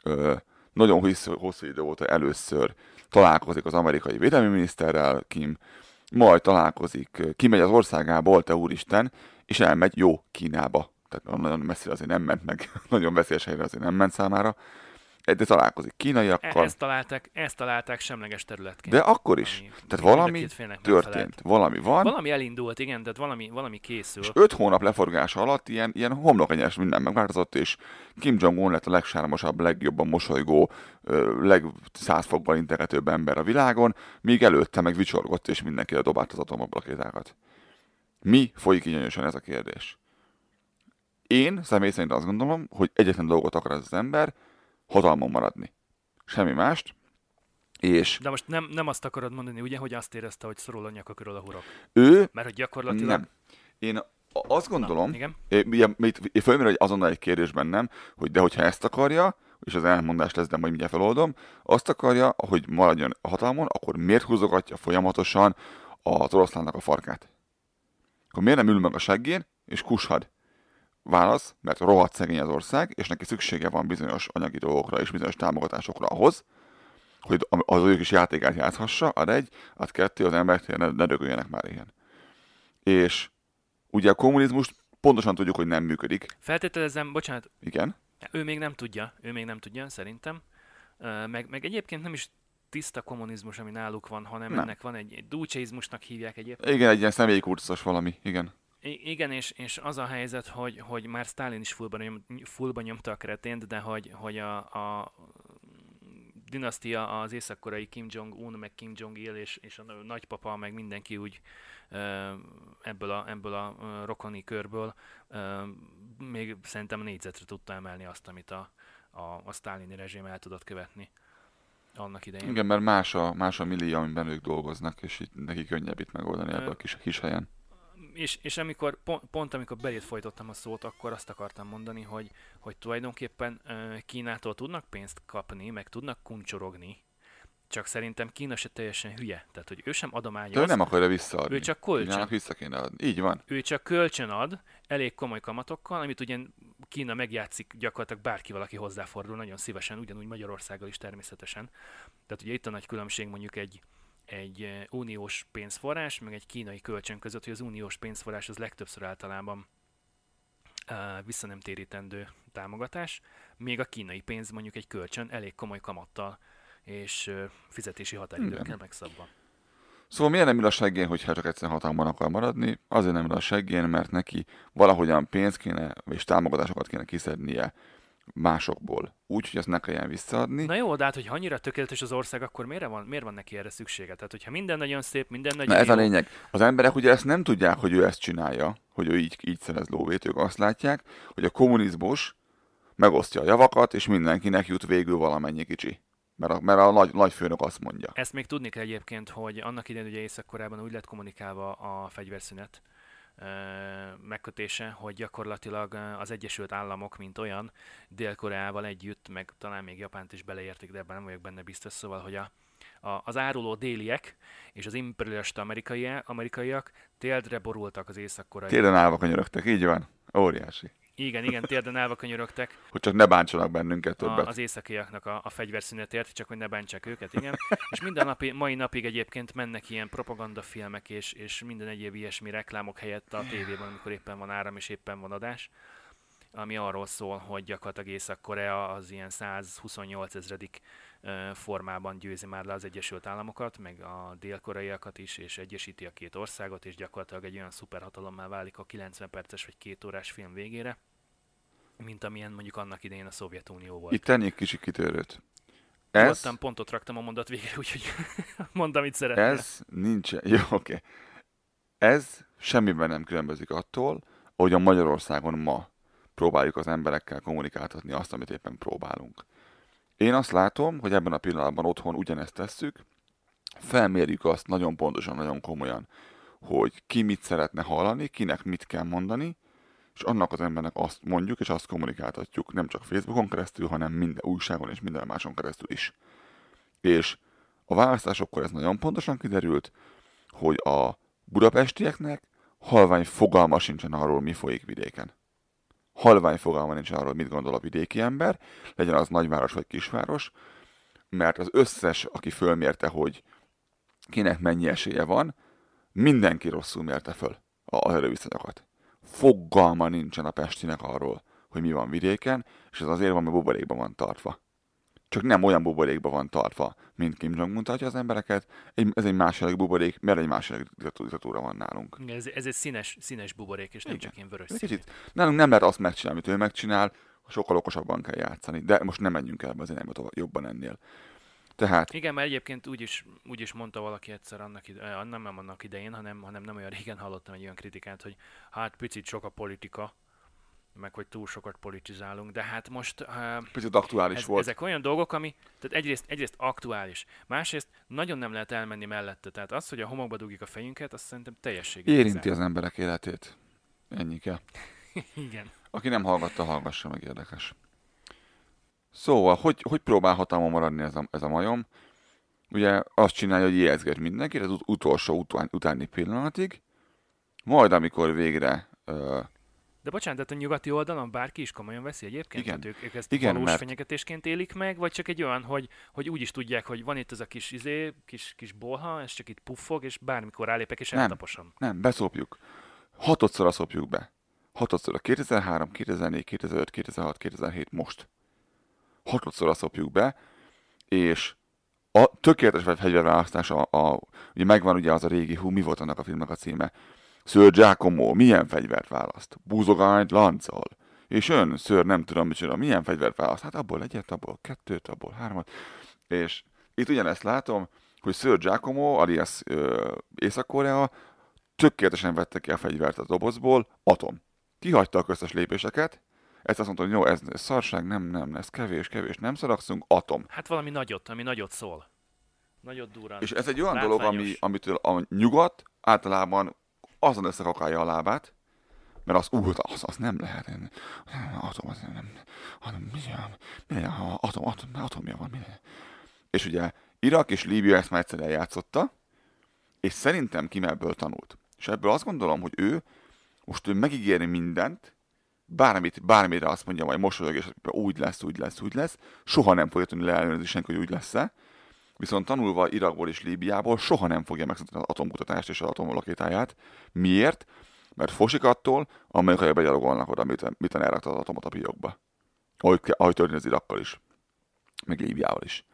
Ö, nagyon hosszú, hosszú idő óta először találkozik az amerikai védelmi miniszterrel, Kim, majd találkozik, kimegy az országából, te úristen, és elmegy jó Kínába. Tehát nagyon messzire azért nem ment meg, *laughs* nagyon veszélyes helyre azért nem ment számára. De találkozik kínaiakkal, ezt, találták, ezt találták semleges területként. de akkor is. ami Tehát valami történt, valami van, Valami elindult, igen, tehát valami, valami készül. és öt hónap leforgása alatt ilyen, ilyen homlokanyás minden megváltozott, és Kim Jong-un lett a legsármosabb, legjobban mosolygó, leg száz fokkal integetőbb ember a világon, míg előtte meg vicsorgott, és mindenki dobált az atomabrakétákat. Mi folyik gyönyörűen ez a kérdés? Én személy szerint azt gondolom, hogy egyetlen dolgot akar ez az ember, hatalmon maradni. Semmi mást. És De most nem, nem azt akarod mondani, ugye, hogy azt érezte, hogy szorul a nyaka körül a hurok. ő Mert hogy gyakorlatilag... nem. Én azt gondolom, Na, igen. É, Ugye, itt fölmerül egy azonnal egy kérdés bennem, hogy de hogyha ezt akarja, és az elmondás lesz, de majd mindjárt feloldom, azt akarja, hogy maradjon a hatalmon, akkor miért húzogatja folyamatosan az oroszlánnak a farkát? Akkor miért nem ül meg a seggén, és kushad? Válasz, mert rohadt szegény az ország, és neki szüksége van bizonyos anyagi dolgokra és bizonyos támogatásokra ahhoz, hogy az ő kis játékát játszhassa, ad egy, ad kettő, az tényleg ne, ne dögöljenek már ilyen. És ugye a kommunizmus pontosan tudjuk, hogy nem működik. Feltételezem, bocsánat, Igen. ő még nem tudja, ő még nem tudja, szerintem. Meg, meg egyébként nem is tiszta kommunizmus, ami náluk van, hanem Nem. ennek van egy, egy dúcseizmusnak hívják egyébként. Igen, egy ilyen személyi kurcos valami. Igen. I- igen, és, és az a helyzet, hogy, hogy már Stalin is fullba, nyom, fullba nyomta a kretént, de hogy, hogy a, a dinasztia az észak-koreai Kim Jong-un, meg Kim Jong-il, és, és a nagypapa, meg mindenki úgy ebből a, ebből a rokoni körből még szerintem négyzetre tudta emelni azt, amit a, a, a sztálini rezsim el tudott követni annak idején. Igen, mert más a, más a millió, amiben ők dolgoznak, és itt neki könnyebb itt megoldani ebből a kis, kis helyen. És, és amikor, pont, pont amikor belét folytottam a szót, akkor azt akartam mondani, hogy, hogy tulajdonképpen Kínától tudnak pénzt kapni, meg tudnak kuncsorogni, csak szerintem Kína se teljesen hülye. Tehát, hogy ő sem De ő adományoz, nem akarja visszaadni. ő csak kölcsön. Kínának vissza kéne adni. Így van. ő csak kölcsön ad, elég komoly kamatokkal, amit ugye Kína megjátszik gyakorlatilag bárkivel, aki hozzáfordul, nagyon szívesen, ugyanúgy Magyarországgal is természetesen. Tehát ugye itt a nagy különbség mondjuk egy, egy eh, uniós pénzforrás, meg egy kínai kölcsön között, hogy az uniós pénzforrás az legtöbbször általában uh, vissza nem térítendő támogatás, még a kínai pénz mondjuk egy kölcsön elég komoly kamattal és uh, fizetési határidőkkel megszabva. Szóval miért nem ül a seggén, hogyha csak egyszerűen hatalmon akar maradni? Azért nem ül a seggén, mert neki valahogyan pénzt kéne, és támogatásokat kéne kiszednie másokból. Úgy, hogy azt ne kelljen visszaadni. Na jó, de hát, hogyha annyira tökéletes az ország, akkor miért van, miért van neki erre szüksége? Tehát, hogyha minden nagyon szép, minden nagyon Na ez jó, a lényeg. Az emberek ugye ezt nem tudják, hogy ő ezt csinálja, hogy ő így, így szerez lóvét, ők azt látják, hogy a kommunizmus megosztja a javakat, és mindenkinek jut végül valamennyi kicsi. Mert a, mert a nagy, nagy főnök azt mondja. Ezt még tudni kell egyébként, hogy annak idején ugye Észak-Koreában úgy lett kommunikálva a fegyverszünet megkötése, hogy gyakorlatilag az Egyesült Államok, mint olyan, Dél-Koreával együtt, meg talán még Japánt is beleértik, de ebben nem vagyok benne biztos, szóval, hogy a, a, az áruló déliek és az imperialista amerikai, amerikaiak téldre borultak az észak-koreai. Térden állva kanyarogtak, így van. Óriási. Igen, igen, térden állva könyörögtek Hogy csak ne bántsanak bennünket a, többet. az északiaknak a, a fegyverszünetért, csak hogy ne bántsák őket, igen. És minden napi, mai napig egyébként mennek ilyen propagandafilmek és, és minden egyéb ilyesmi reklámok helyett a tévében, amikor éppen van áram és éppen van adás, ami arról szól, hogy gyakorlatilag Észak-Korea az ilyen 128 ezredik formában győzi már le az Egyesült Államokat, meg a dél-koreaiakat is, és egyesíti a két országot, és gyakorlatilag egy olyan szuperhatalommá válik a 90 perces vagy két órás film végére, mint amilyen mondjuk annak idején a Szovjetunió volt. Itt tennék kicsi kitörőt. Ez, Nyugodtan pontot raktam a mondat végére, úgyhogy *laughs* mondd, amit szeretnél. ez nincs... *laughs* Jó, oké. Okay. Ez semmiben nem különbözik attól, hogy a Magyarországon ma próbáljuk az emberekkel kommunikáltatni azt, amit éppen próbálunk. Én azt látom, hogy ebben a pillanatban otthon ugyanezt tesszük, felmérjük azt nagyon pontosan, nagyon komolyan, hogy ki mit szeretne hallani, kinek mit kell mondani, és annak az embernek azt mondjuk, és azt kommunikáltatjuk, nem csak Facebookon keresztül, hanem minden újságon és minden máson keresztül is. És a választásokkor ez nagyon pontosan kiderült, hogy a budapestieknek halvány fogalma sincsen arról, mi folyik vidéken. Halvány fogalma nincs arról, mit gondol a vidéki ember, legyen az nagyváros vagy kisváros, mert az összes, aki fölmérte, hogy kinek mennyi esélye van, mindenki rosszul mérte föl az erőviszonyokat. Fogalma nincsen a Pestinek arról, hogy mi van vidéken, és ez azért van, mert buborékban van tartva. csak nem olyan buborékban van tartva, mint Kim Jong-un tartja az embereket, egy, ez egy másik buborék, mert egy másik diktatúra van nálunk. Ez, ez egy színes, színes buborék, és nem Igen. csak ilyen vörös színű. Kicsit, nálunk nem lehet azt megcsinálni, amit ő megcsinál, sokkal okosabban kell játszani, de most nem menjünk el ebbe az irányba jobban ennél. Tehát, Igen, mert egyébként úgy is, úgy is mondta valaki egyszer annak ide, eh, nem, nem annak idején, hanem, hanem nem olyan régen hallottam egy olyan kritikát, hogy hát picit sok a politika, meg hogy túl sokat politizálunk, de hát most uh, picit aktuális ez, volt. ezek olyan dolgok, ami tehát egyrészt, egyrészt aktuális, másrészt nagyon nem lehet elmenni mellette. Tehát az, hogy a homokba dugjuk a fejünket, azt szerintem teljességgel Érinti az emberek életét. Ennyi kell. *laughs* Igen. Aki nem hallgatta, hallgassa meg, érdekes. Szóval, hogy, hogy próbál hatalma maradni ez a, ez a majom? Ugye azt csinálja, hogy ijeszget mindenkit az ut- utolsó után, utáni pillanatig, majd amikor végre ö, De bocsánat, tehát a nyugati oldalon bárki is komolyan veszi egyébként? Igen. Tehát ők, ők ezt Igen, valós mert- fenyegetésként élik meg, vagy csak egy olyan, hogy, hogy úgy is tudják, hogy van itt ez a kis izé, kis, kis bolha, ez csak itt puffog, és bármikor rálépek és Nem. eltaposom. nem, beszopjuk. Hatodszor szopjuk be. Hatodszor a 2003, 2004, 2005, 2006, 2007, most. Hatodszor szopjuk be, és a tökéletes fegyverválasztás, a, a, ugye megvan ugye az a régi hú, mi volt annak a filmnek a címe? Sir Giacomo, milyen fegyvert választ? Búzogányt lánccal. És ön, ször, nem tudom micsoda, milyen fegyvert választ? Hát abból egyet, abból kettőt, abból hármat. És itt ugyanezt látom, hogy Sir Giacomo, alias ö, Észak-Korea, tökéletesen vette ki a fegyvert a dobozból, atom. Kihagyta a köztes lépéseket, ezt azt mondta, hogy jó, ez, szarság, nem, nem, ez kevés, kevés, nem szarakszunk, atom. Hát valami nagyot, ami nagyot szól. Nagyot durran. És ez egy olyan dolog, ami, amitől a nyugat általában azon összekakálja a lábát, mert az úgy, az, az nem lehet. Nem, atom, az nem, nem, atom, mi, mi, mi, atom, atom, atomja van, mi, És ugye Irak és Líbia ezt már egyszer eljátszotta, és szerintem Kim ebből tanult. És ebből azt gondolom, hogy ő most ő megígéri mindent, bármit, bármire azt mondja, majd mosolyog, és úgy lesz, úgy lesz, úgy lesz, soha nem fogja tudni leellenőrizni senki, hogy úgy lesz-e, viszont tanulva Irakból és Líbiából soha nem fogja megszüntetni az atomkutatást és az atomlakétáját. Miért? Mert fosik attól, amerikai begyalogolnak oda, miután, miután elrakta az atomot a piókba. Ahogy, ahogy történt az Irakkal is. Meg Líbiával is.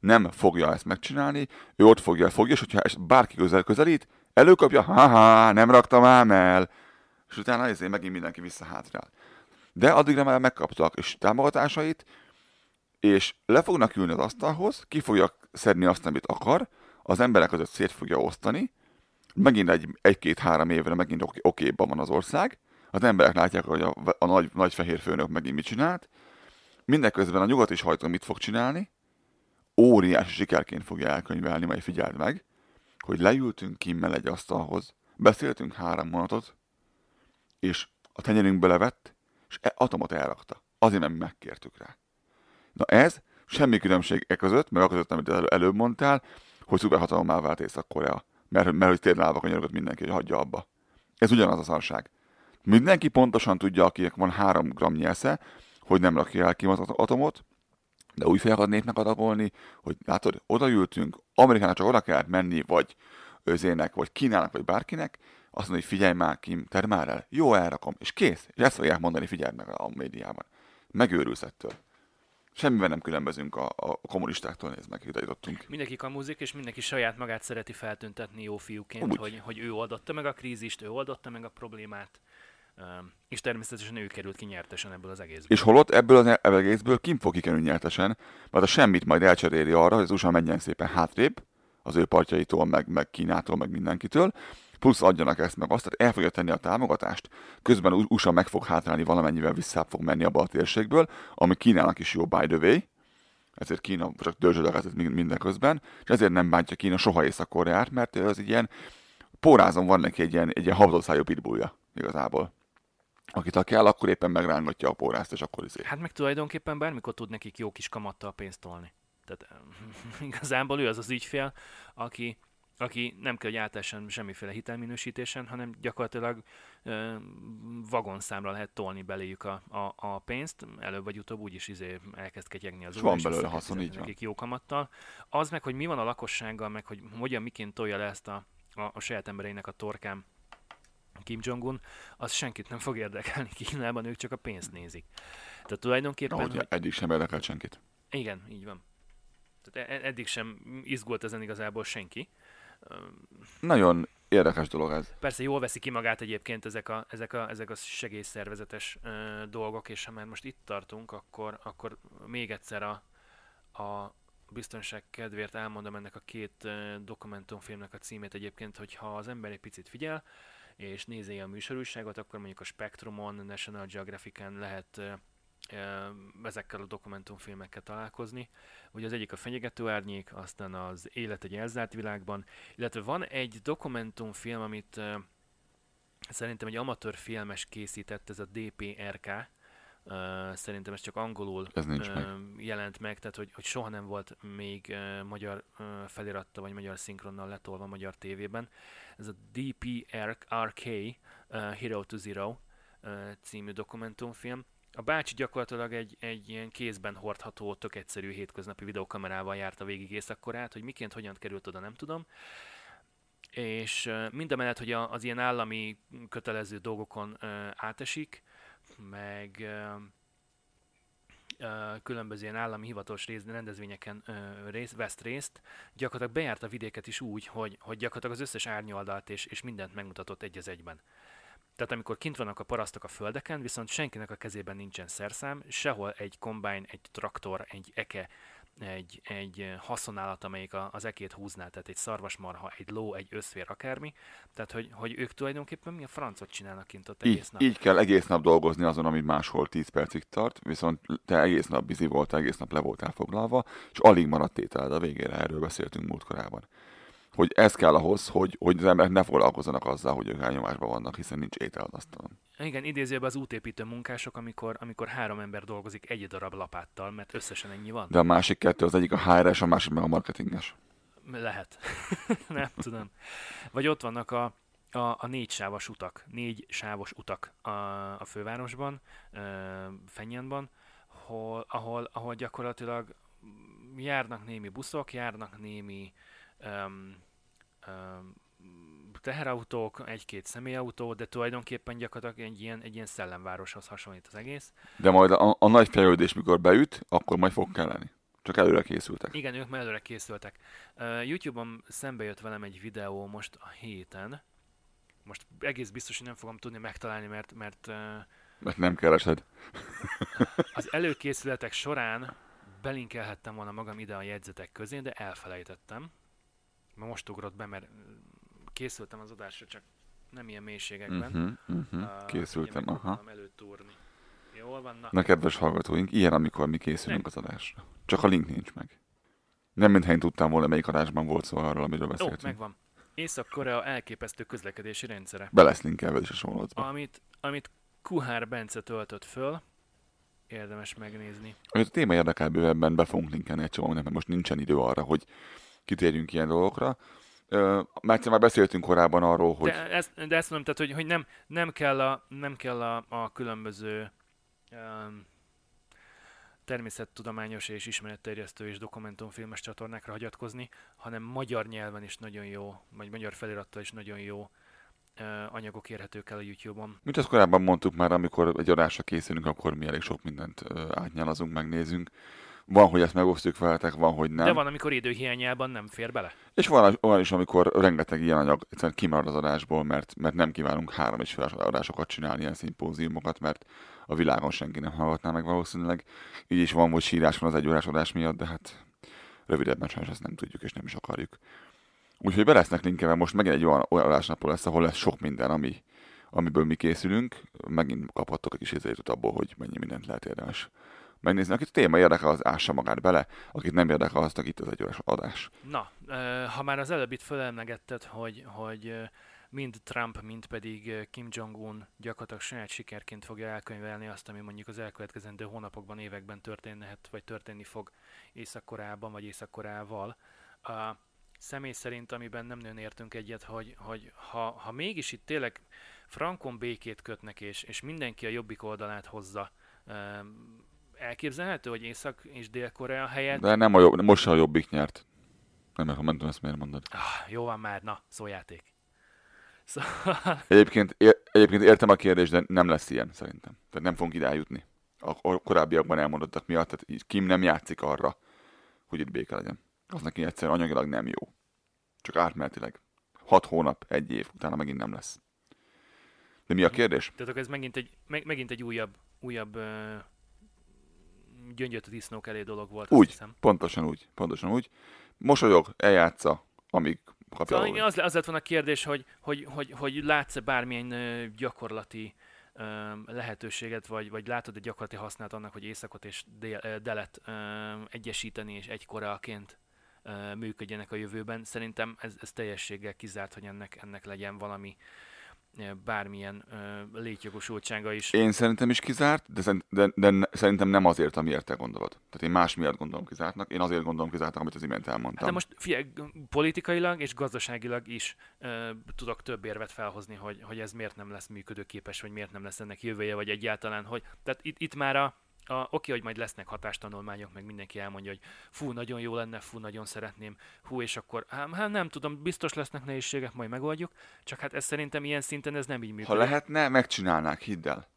Nem fogja ezt megcsinálni, ő ott fogja, fogja, és hogyha es- bárki közel közelít, előkapja, haha, nem raktam ám el, és utána ezért megint mindenki vissza hátrál. De addigra már megkaptak és támogatásait, és le fognak ülni az asztalhoz, ki fogja szedni azt, amit akar, az emberek között szét fogja osztani, megint egy, egy-két-három évre megint oké, okéban van az ország, az emberek látják, hogy a, a nagy, nagy fehér főnök megint mit csinált, mindeközben a nyugat is hajtó mit fog csinálni, óriási sikerként fogja elkönyvelni, majd figyeld meg, hogy leültünk kimmel egy asztalhoz, beszéltünk három mondatot, és a tenyerünkbe levett, és e- atomot elrakta. Azért, mi megkértük rá. Na ez, semmi különbség e között, meg a között, amit elő, előbb mondtál, hogy szuperhatalommá vált Észak-Korea. Mert, mert hogy tényleg állva kanyarogat mindenki, hogy hagyja abba. Ez ugyanaz a szarság. Mindenki pontosan tudja, akinek van három gram nyesze, hogy nem rakja el az atomot, de úgy fel akar népnek adagolni, hogy látod, odaültünk, Amerikának csak oda kellett menni, vagy özének, vagy Kínának, vagy bárkinek, azt mondja, hogy figyelj már, Kim, tedd már el, jó, elrakom, és kész. És ezt fogják mondani, figyeld meg a médiában. Megőrülsz ettől. Semmiben nem különbözünk a, a kommunistáktól, nézd meg, ide jutottunk. Mindenki kamuzik, és mindenki saját magát szereti feltüntetni jó fiúként, Úgy. hogy, hogy ő oldotta meg a krízist, ő oldotta meg a problémát, és természetesen ő került ki nyertesen ebből az egészből. És holott ebből az e- egészből Kim fog kikerülni nyertesen, mert a semmit majd elcseréli arra, hogy az USA menjen szépen hátrébb, az ő partjaitól, meg, meg Kínától, meg mindenkitől, plusz adjanak ezt meg azt, tehát el fogja tenni a támogatást, közben USA meg fog hátrálni valamennyivel vissza fog menni abba a térségből, ami Kínának is jó by the way, ezért Kína csak dörzsölegetett mind- mindeközben, és ezért nem bántja Kína soha Észak-Koreát, mert az egy ilyen pórázon van neki egy ilyen, egy ilyen habdószájú pitbullja igazából. Akit ha kell, akkor éppen megrángatja a pórázt, és akkor izé. Hát meg tulajdonképpen bármikor tud nekik jó kis kamattal pénzt tolni. Tehát *laughs* igazából ő az az ügyfél, aki, aki nem kell, hogy átessen semmiféle hitelminősítésen, hanem gyakorlatilag ö, vagonszámra lehet tolni beléjük a, a, a pénzt, előbb vagy utóbb úgyis izé elkezd ketyegni az van belőle haszon, így van. jó kamattal. Az meg, hogy mi van a lakossággal, meg hogy hogyan, miként tolja le ezt a, a, a saját embereinek a torkán Kim Jong-un, az senkit nem fog érdekelni Kínában, ők csak a pénzt nézik. Tehát tulajdonképpen, Ahogy hogy, eddig sem érdekelt senkit. Igen, így van. Tehát e- eddig sem izgult ezen igazából senki. Nagyon érdekes dolog ez. Persze jól veszi ki magát egyébként ezek a, ezek a, ezek a segélyszervezetes ö, dolgok, és ha már most itt tartunk, akkor, akkor még egyszer a, a biztonság kedvéért elmondom ennek a két ö, dokumentumfilmnek a címét egyébként, hogy ha az ember egy picit figyel, és nézi a műsorúságot, akkor mondjuk a Spectrumon, National Geographic-en lehet ö, ezekkel a dokumentumfilmekkel találkozni. Ugye az egyik a Fenyegető Árnyék, aztán az Élet egy elzárt világban, illetve van egy dokumentumfilm, amit szerintem egy amatőr filmes készített, ez a DPRK, Uh, szerintem ez csak angolul Ez nincs meg. jelent meg, tehát hogy, hogy soha nem volt még uh, magyar uh, feliratta vagy magyar szinkronnal letolva magyar tévében. Ez a DPRK, uh, Hero to Zero uh, című dokumentumfilm. A bácsi gyakorlatilag egy, egy ilyen kézben hordható, tök egyszerű hétköznapi videokamerával járta végig északkorát, hogy miként, hogyan került oda, nem tudom. És mindamellett, hogy az ilyen állami kötelező dolgokon átesik, meg különböző ilyen állami hivatalos rész, rendezvényeken rész, vesz részt, gyakorlatilag bejárt a vidéket is úgy, hogy, hogy gyakorlatilag az összes árnyoldalt és, és mindent megmutatott egy az egyben. Tehát amikor kint vannak a parasztok a földeken, viszont senkinek a kezében nincsen szerszám, sehol egy kombány, egy traktor, egy eke, egy, egy eh, haszonállat, amelyik az ekét húzná, tehát egy szarvasmarha, egy ló, egy összvér, akármi. Tehát, hogy, hogy ők tulajdonképpen mi a francot csinálnak kint ott Így, egész nap. így kell egész nap dolgozni azon, ami máshol 10 percig tart, viszont te egész nap bizi voltál, egész nap le voltál foglalva, és alig maradt ételed a végére, erről beszéltünk múltkorában. Hogy ez kell ahhoz, hogy, hogy az emberek ne foglalkozzanak azzal, hogy ők elnyomásban vannak, hiszen nincs étel az asztalon. Igen, idézőben az útépítő munkások, amikor, amikor három ember dolgozik egy darab lapáttal, mert összesen ennyi van. De a másik kettő, az egyik a HR-es, a másik meg a marketinges. Lehet. *laughs* nem tudom. Vagy ott vannak a, a, a négy sávos utak, négy sávos utak a, a fővárosban, ö, Fenyánban, hol, ahol, ahol gyakorlatilag járnak némi buszok, járnak némi um, um, teherautók, egy-két személyautó, de tulajdonképpen gyakorlatilag egy ilyen, egy ilyen szellemvároshoz hasonlít az egész. De majd a, a nagy fejlődés, mikor beüt, akkor majd fog kelleni. Csak előre készültek. Igen, ők már előre készültek. Uh, YouTube-on szembe jött velem egy videó most a héten. Most egész biztos, hogy nem fogom tudni megtalálni, mert, mert uh, Mert nem keresed. az előkészületek során belinkelhettem volna magam ide a jegyzetek közé, de elfelejtettem. Ma most ugrott be, mert készültem az adásra, csak nem ilyen mélységekben. Uh-huh, uh-huh. Uh, Készültem, meg aha. előtúrni. Jól van, na. Na kedves hallgatóink, ilyen, amikor mi készülünk az adásra. Csak a link nincs meg. Nem mintha én tudtam volna, melyik adásban volt szó arról, amiről Ó, beszéltünk. megvan. Észak-Korea elképesztő közlekedési rendszere. Be lesz linkelve is a sorolódba. amit, amit Kuhár Bence töltött föl, érdemes megnézni. A téma érdekel bővebben, be fogunk linkelni egy csomó mert most nincsen idő arra, hogy kitérjünk ilyen dolgokra. Ö, Már beszéltünk korábban arról, hogy De, ezt, de ezt mondom, tehát, hogy, hogy nem, nem kell, a, nem kell a, a különböző um, természettudományos és ismeretterjesztő és dokumentumfilmes csatornákra hagyatkozni, hanem magyar nyelven is nagyon jó, vagy magyar felirattal is nagyon jó uh, anyagok érhetők el a YouTube-on. Mint azt korábban mondtuk már, amikor egy adásra készülünk, akkor mi elég sok mindent átnyalazunk, megnézünk. Van, hogy ezt megosztjuk veletek, van, hogy nem. De van, amikor időhiányában nem fér bele. És van olyan is, amikor rengeteg ilyen anyag egyszerűen kimarad az adásból, mert, mert nem kívánunk három és fél adásokat csinálni, ilyen szimpóziumokat, mert a világon senki nem hallgatná meg valószínűleg. Így is van, hogy sírás van az egy órás adás miatt, de hát rövidebben sajnos ezt nem tudjuk és nem is akarjuk. Úgyhogy be lesznek linkelve, most megint egy olyan, olyan adásnapról lesz, ahol lesz sok minden, ami, amiből mi készülünk. Megint kaphattok egy kis észrejutat abból, hogy mennyi mindent lehet érdemes megnézni. Akit a téma érdekel, az ássa magát bele, akit nem érdekel, aznak itt az egy adás. Na, ha már az előbb itt hogy, hogy mind Trump, mind pedig Kim Jong-un gyakorlatilag saját sikerként fogja elkönyvelni azt, ami mondjuk az elkövetkezendő hónapokban, években történhet, vagy történni fog Észak-Koreában, vagy Észak-Koreával. Uh, személy szerint, amiben nem nagyon értünk egyet, hogy, hogy ha, ha mégis itt tényleg frankon békét kötnek, és, és mindenki a jobbik oldalát hozza, elképzelhető, hogy Észak- és Dél-Korea helyett De nem a jobb, most a jobbik nyert. Nem, nem tudom ezt miért mondod. Ah, jó van már, na, szójáték. Szóval, *laughs* Egyébként, ér, egyébként értem a kérdést, de nem lesz ilyen szerintem. Tehát nem fogunk ide eljutni. a a korábbiakban elmondottak miatt, tehát Kim nem játszik arra, hogy itt béke legyen. Az neki egyszerűen anyagilag nem jó. Csak átmenetileg. Hat hónap, egy év, utána megint nem lesz. De mi a kérdés? Tehát akkor ez megint egy, meg, megint egy újabb, újabb uh, gyöngyöt a disznók elé dolog volt, Úgy, hiszem. pontosan úgy, pontosan úgy. Mosolyog, eljátsza, amíg kapja. Szóval igen, az, az lett volna a kérdés, hogy, hogy, hogy, hogy látsz-e bármilyen gyakorlati lehetőséget, vagy, vagy látod egy gyakorlati használat annak, hogy északot és dél, delet egyesíteni, és egy koreaként ö, működjenek a jövőben. Szerintem ez, ez teljességgel kizárt, hogy ennek, ennek legyen valami bármilyen létjogosultsága is. Én szerintem is kizárt, de, szerint- de, de szerintem nem azért, amiért te gondolod. Tehát én más miatt gondolom kizártnak, én azért gondolom kizártnak, amit az imént elmondtam. Hát de most figyelj, politikailag és gazdaságilag is ö, tudok több érvet felhozni, hogy, hogy ez miért nem lesz működőképes, vagy miért nem lesz ennek jövője, vagy egyáltalán, hogy... Tehát itt, itt már a, a, oké, hogy majd lesznek hatástanulmányok, meg mindenki elmondja, hogy fú, nagyon jó lenne, fú, nagyon szeretném, hú, és akkor, hát, nem tudom, biztos lesznek nehézségek, majd megoldjuk, csak hát ez szerintem ilyen szinten ez nem így működik. Ha lehetne, megcsinálnák, hidd el.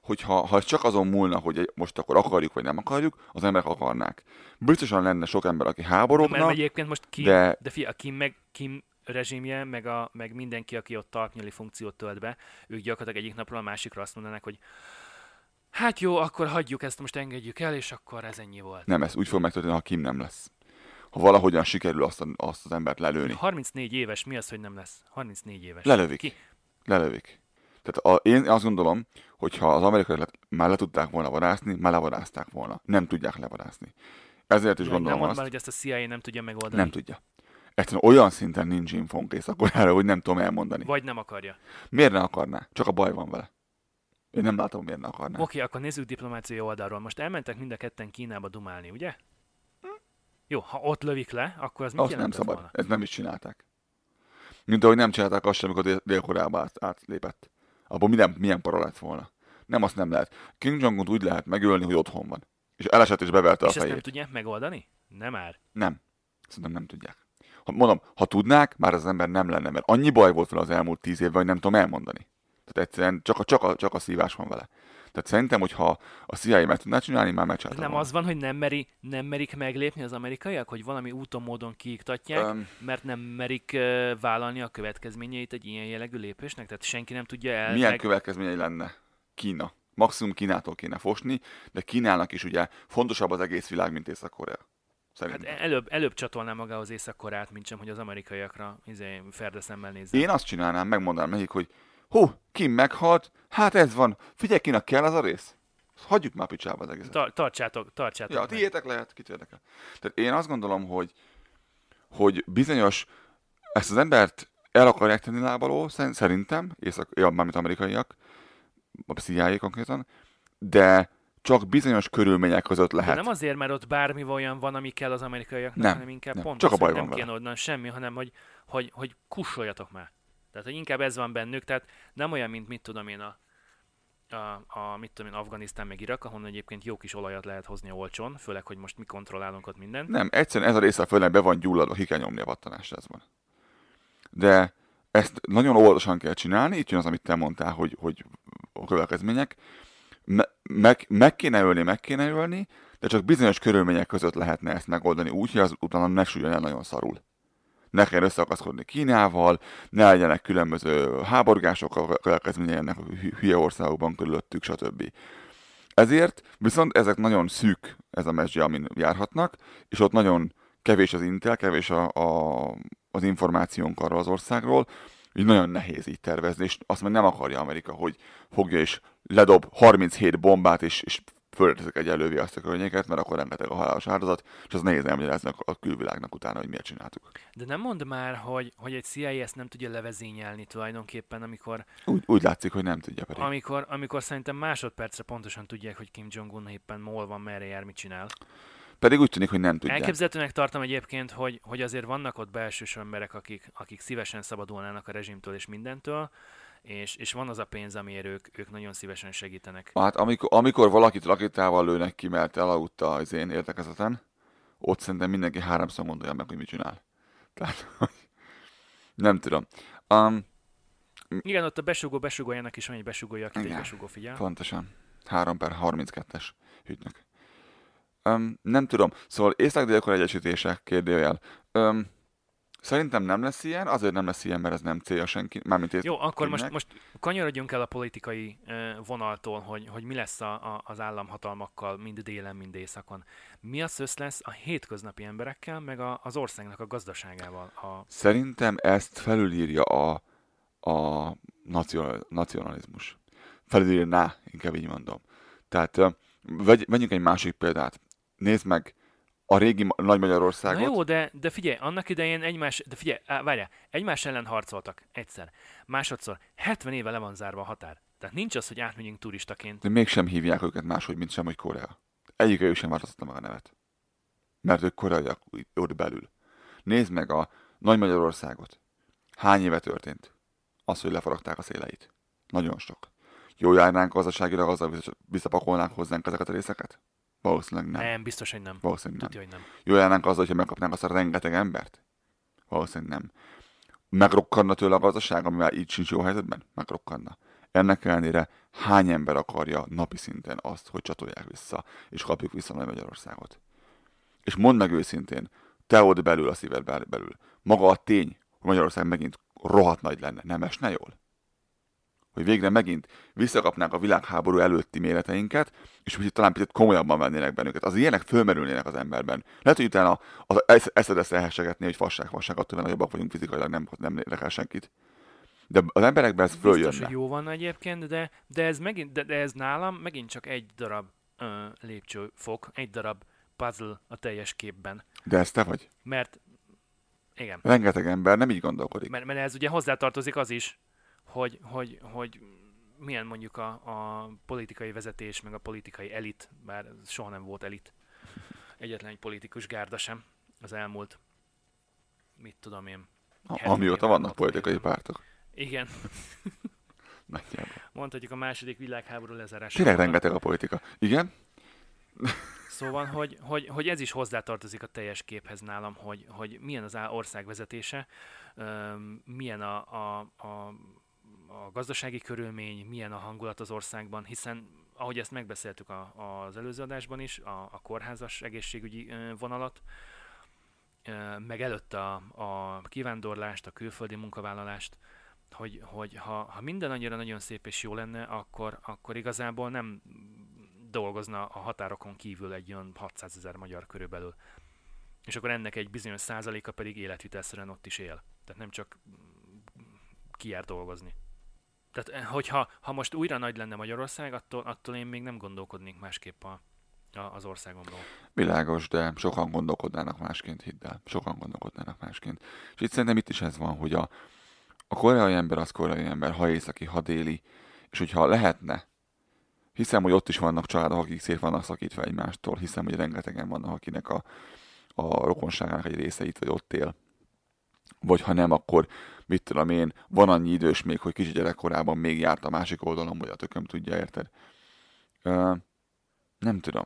Hogyha ha csak azon múlna, hogy most akkor akarjuk vagy nem akarjuk, az emberek akarnák. Biztosan lenne sok ember, aki Mert háborogna, egyébként most Kim, de, de- fia, Kim meg Kim rezsimje, meg, a, meg mindenki, aki ott talpnyali funkciót tölt be, ők gyakorlatilag egyik napról a másikra azt mondanak, hogy hát jó, akkor hagyjuk ezt, most engedjük el, és akkor ez ennyi volt. nem ez úgy fog megtörténni, ha Kim nem lesz. Ha valahogyan sikerül azt, a, azt az embert lelőni. 34 éves, mi az, hogy nem lesz? 34 éves. Lelövik. Ki? Lelövik. Tehát a, én azt gondolom, hogy ha az amerikai már le tudták volna vadászni, már levarázták volna. Nem tudják levarászni. Ezért is Nem gondolom mondd azt, már, hogy ezt a CIA nem tudja megoldani. nem tudja. Egyszerűen olyan szinten nincs infónk Észak-Koreára, hogy nem tudom elmondani. Vagy nem akarja. Miért ne akarná? Csak a baj van vele. Én nem látom, miért ne akarná. Oké, okay, akkor nézzük diplomáciai oldalról. Most elmentek mind a ketten Kínába dumálni, ugye? Jó, ha ott lövik le, akkor az mit Azt nem szabad. volna? Ezt nem is csinálták. Mint ahogy nem csinálták azt sem, amikor Dél- Dél-Koreába át, átlépett. Abból milyen, milyen para lett volna. Nem, azt nem lehet. Kim jong úgy lehet megölni, hogy otthon van. És elesett és beverte És a ezt nem fejét. tudják megoldani? Nem már. Nem. Szerintem nem tudják. Ha, mondom, ha tudnák, már az ember nem lenne, mert annyi baj volt vele az elmúlt tíz évben, hogy nem tudom elmondani. Tehát egyszerűen csak a, csak a, csak a szívás van vele. Tehát szerintem, hogyha a CIA meg tudná csinálni, már megcsinálta nem volna. az van, hogy nem, meri, nem merik meglépni az amerikaiak, hogy valami úton, módon kiiktatják, Öm. mert nem merik uh, vállalni a következményeit egy ilyen jellegű lépésnek? Tehát senki nem tudja el... Milyen meg... következményei lenne? Kína. Maximum Kínától kéne fosni, de Kínának is ugye fontosabb az egész világ, mint Észak-Korea. Hát Szerintem. előbb, előbb csatolná magához Észak-Koreát, mint sem, hogy az amerikaiakra izé, ferde szemmel nézzen. Én azt csinálnám, megmondanám nekik, hogy hú, Kim meghalt, hát ez van, figyelj, kinek kell az a rész? Hagyjuk már picsába az egészet. Ta- tartsátok, tartsátok Ja, tiétek lehet, kit érdekel. Tehát én azt gondolom, hogy, hogy bizonyos, ezt az embert el akarják tenni lábaló, szer- szerintem, észak, ja, mármint amerikaiak, a CIA konkrétan, de csak bizonyos körülmények között De lehet. nem azért, mert ott bármi olyan van, ami kell az amerikaiaknak, Nem, hanem inkább nem. pont Csak az, a baj van nem vele. kéne onnan semmi, hanem hogy, hogy, hogy kussoljatok már. Tehát, hogy inkább ez van bennük, tehát nem olyan, mint mit tudom én a, a, a mit tudom én, Afganisztán meg Irak, ahonnan egyébként jó kis olajat lehet hozni olcsón, főleg, hogy most mi kontrollálunk ott mindent. Nem, egyszerűen ez a része a földnek be van gyulladva, ki kell nyomni a vattanást, ez van. De ezt nagyon óvatosan kell csinálni, itt jön az, amit te mondtál, hogy, hogy a következmények. Me- meg, meg kéne ölni, meg kéne ölni, de csak bizonyos körülmények között lehetne ezt megoldani úgy, hogy az utána ne süllyön el nagyon szarul. Ne kell összeakaszkodni Kínával, ne legyenek különböző háborgások a következményei ennek a hü- hülye országokban körülöttük, stb. Ezért viszont ezek nagyon szűk, ez a mesdje, amin járhatnak, és ott nagyon kevés az intel, kevés a, a, az információnk arról az országról, így nagyon nehéz így tervezni, és azt meg nem akarja Amerika, hogy fogja és ledob 37 bombát, és, és fölteszik egy elővé azt a környéket, mert akkor rengeteg a halálos áldozat, és az nehéz elmagyarázni a külvilágnak utána, hogy miért csináltuk. De nem mondd már, hogy, hogy egy CIA ezt nem tudja levezényelni tulajdonképpen, amikor, Úgy, úgy látszik, hogy nem tudja pedig. amikor, amikor szerintem másodpercre pontosan tudják, hogy Kim Jong-un éppen hol van, merre jár, mit csinál. Pedig úgy tűnik, hogy nem tudják. Elképzelhetőnek tartom egyébként, hogy, hogy azért vannak ott belsős emberek, akik, akik szívesen szabadulnának a rezsimtől és mindentől, és, és van az a pénz, amiért ők, ők nagyon szívesen segítenek. Hát amikor, amikor valakit rakétával lőnek ki, mert elaludta az én értekezeten, ott szerintem mindenki háromszor gondolja meg, hogy mit csinál. *laughs* Tehát, nem tudom. Um, Igen, ott a besugó besugójának is van egy besugója, akit egy Igen. besugó figyel. pontosan. 3 per 32-es ügynök. Um, nem tudom. Szóval észak-dél egyesítése, kérdőjel. Um, szerintem nem lesz ilyen, azért nem lesz ilyen, mert ez nem célja senki, mármint Jó, akkor most, most kanyarodjunk el a politikai vonaltól, hogy, hogy mi lesz a, a, az államhatalmakkal mind délen, mind északon. Mi az össz lesz a hétköznapi emberekkel, meg a, az országnak a gazdaságával? A, Szerintem ezt felülírja a, a nacional, nacionalizmus. Felülírná, inkább így mondom. Tehát vegyünk egy másik példát. Nézd meg a régi Nagy Na Magyarországot. jó, de, de figyelj, annak idején egymás, de figyelj, á, várjál, egymás ellen harcoltak egyszer. Másodszor, 70 éve le van zárva a határ. Tehát nincs az, hogy átmegyünk turistaként. De mégsem hívják őket máshogy, mint sem, hogy Korea. Egyikőjük sem változtatta meg a nevet. Mert ők koreaiak ott belül. Nézd meg a Nagy Magyarországot. Hány éve történt? Az, hogy lefaragták a széleit. Nagyon sok. Jó járnánk gazdaságilag, azzal vissza- visszapakolnánk hozzánk ezeket a részeket? Valószínűleg nem. Nem, biztos, hogy nem. Valószínűleg nem. Tudja, hogy nem. Jó járnánk azzal, hogyha megkapnánk azt a rengeteg embert? Valószínűleg nem. Megrokkanna tőle a gazdaság, ami már így sincs jó helyzetben? Megrokkanna. Ennek ellenére hány ember akarja napi szinten azt, hogy csatolják vissza, és kapjuk vissza Nagy Magyarországot? És mondd meg őszintén, te ott belül, a szíved bel- belül, maga a tény, hogy Magyarország megint rohadt nagy lenne, nem esne jól? Hogy végre megint visszakapnánk a világháború előtti méreteinket, és hogy talán picit komolyabban vennének bennünket. Az ilyenek fölmerülnének az emberben. Lehet, hogy utána az esz- eszed ezt elhessegetni, hogy fasság, fasság, attól nagyobbak vagyunk fizikailag, nem, nem érdekel senkit. De az emberekben ez Biztos, följönne. hogy jó van egyébként, de, de, ez, megint, de, de ez nálam megint csak egy darab ö, lépcsőfok, egy darab puzzle a teljes képben. De ez te vagy. Mert, igen, Rengeteg ember nem így gondolkodik. mert, mert ez ugye hozzátartozik az is, hogy, hogy, hogy milyen mondjuk a, a politikai vezetés, meg a politikai elit, bár soha nem volt elit, egyetlen egy politikus gárda sem az elmúlt, mit tudom én. A- 70 Amióta vannak 60 politikai évben. pártok. Igen, *laughs* Nagyjából. mondhatjuk a második világháború lezárása. Tényleg rengeteg a politika. Igen? *laughs* Szóval, hogy, hogy, hogy ez is hozzátartozik a teljes képhez nálam, hogy, hogy milyen az ország vezetése, milyen a, a, a, a gazdasági körülmény, milyen a hangulat az országban, hiszen ahogy ezt megbeszéltük a, az előző adásban is, a, a kórházas egészségügyi vonalat, meg előtt a, a kivándorlást, a külföldi munkavállalást, hogy, hogy ha, ha minden annyira nagyon szép és jó lenne, akkor, akkor igazából nem dolgozna a határokon kívül egy olyan 600 ezer magyar körülbelül. És akkor ennek egy bizonyos százaléka pedig életvitelszerűen ott is él. Tehát nem csak kijár dolgozni. Tehát eh, hogyha ha most újra nagy lenne Magyarország, attól, attól én még nem gondolkodnék másképp a, a, az országomról. Világos, de sokan gondolkodnának másként, hidd el. Sokan gondolkodnának másként. És itt szerintem itt is ez van, hogy a, a koreai ember az koreai ember, ha északi, ha déli, és hogyha lehetne, hiszem, hogy ott is vannak családok, akik szét vannak szakítva egymástól, hiszem, hogy rengetegen vannak, akinek a, a rokonságának egy része itt vagy ott él. Vagy ha nem, akkor mit tudom én, van annyi idős még, hogy kicsi gyerekkorában még járt a másik oldalon, vagy a tököm tudja, érted? Ö, nem tudom.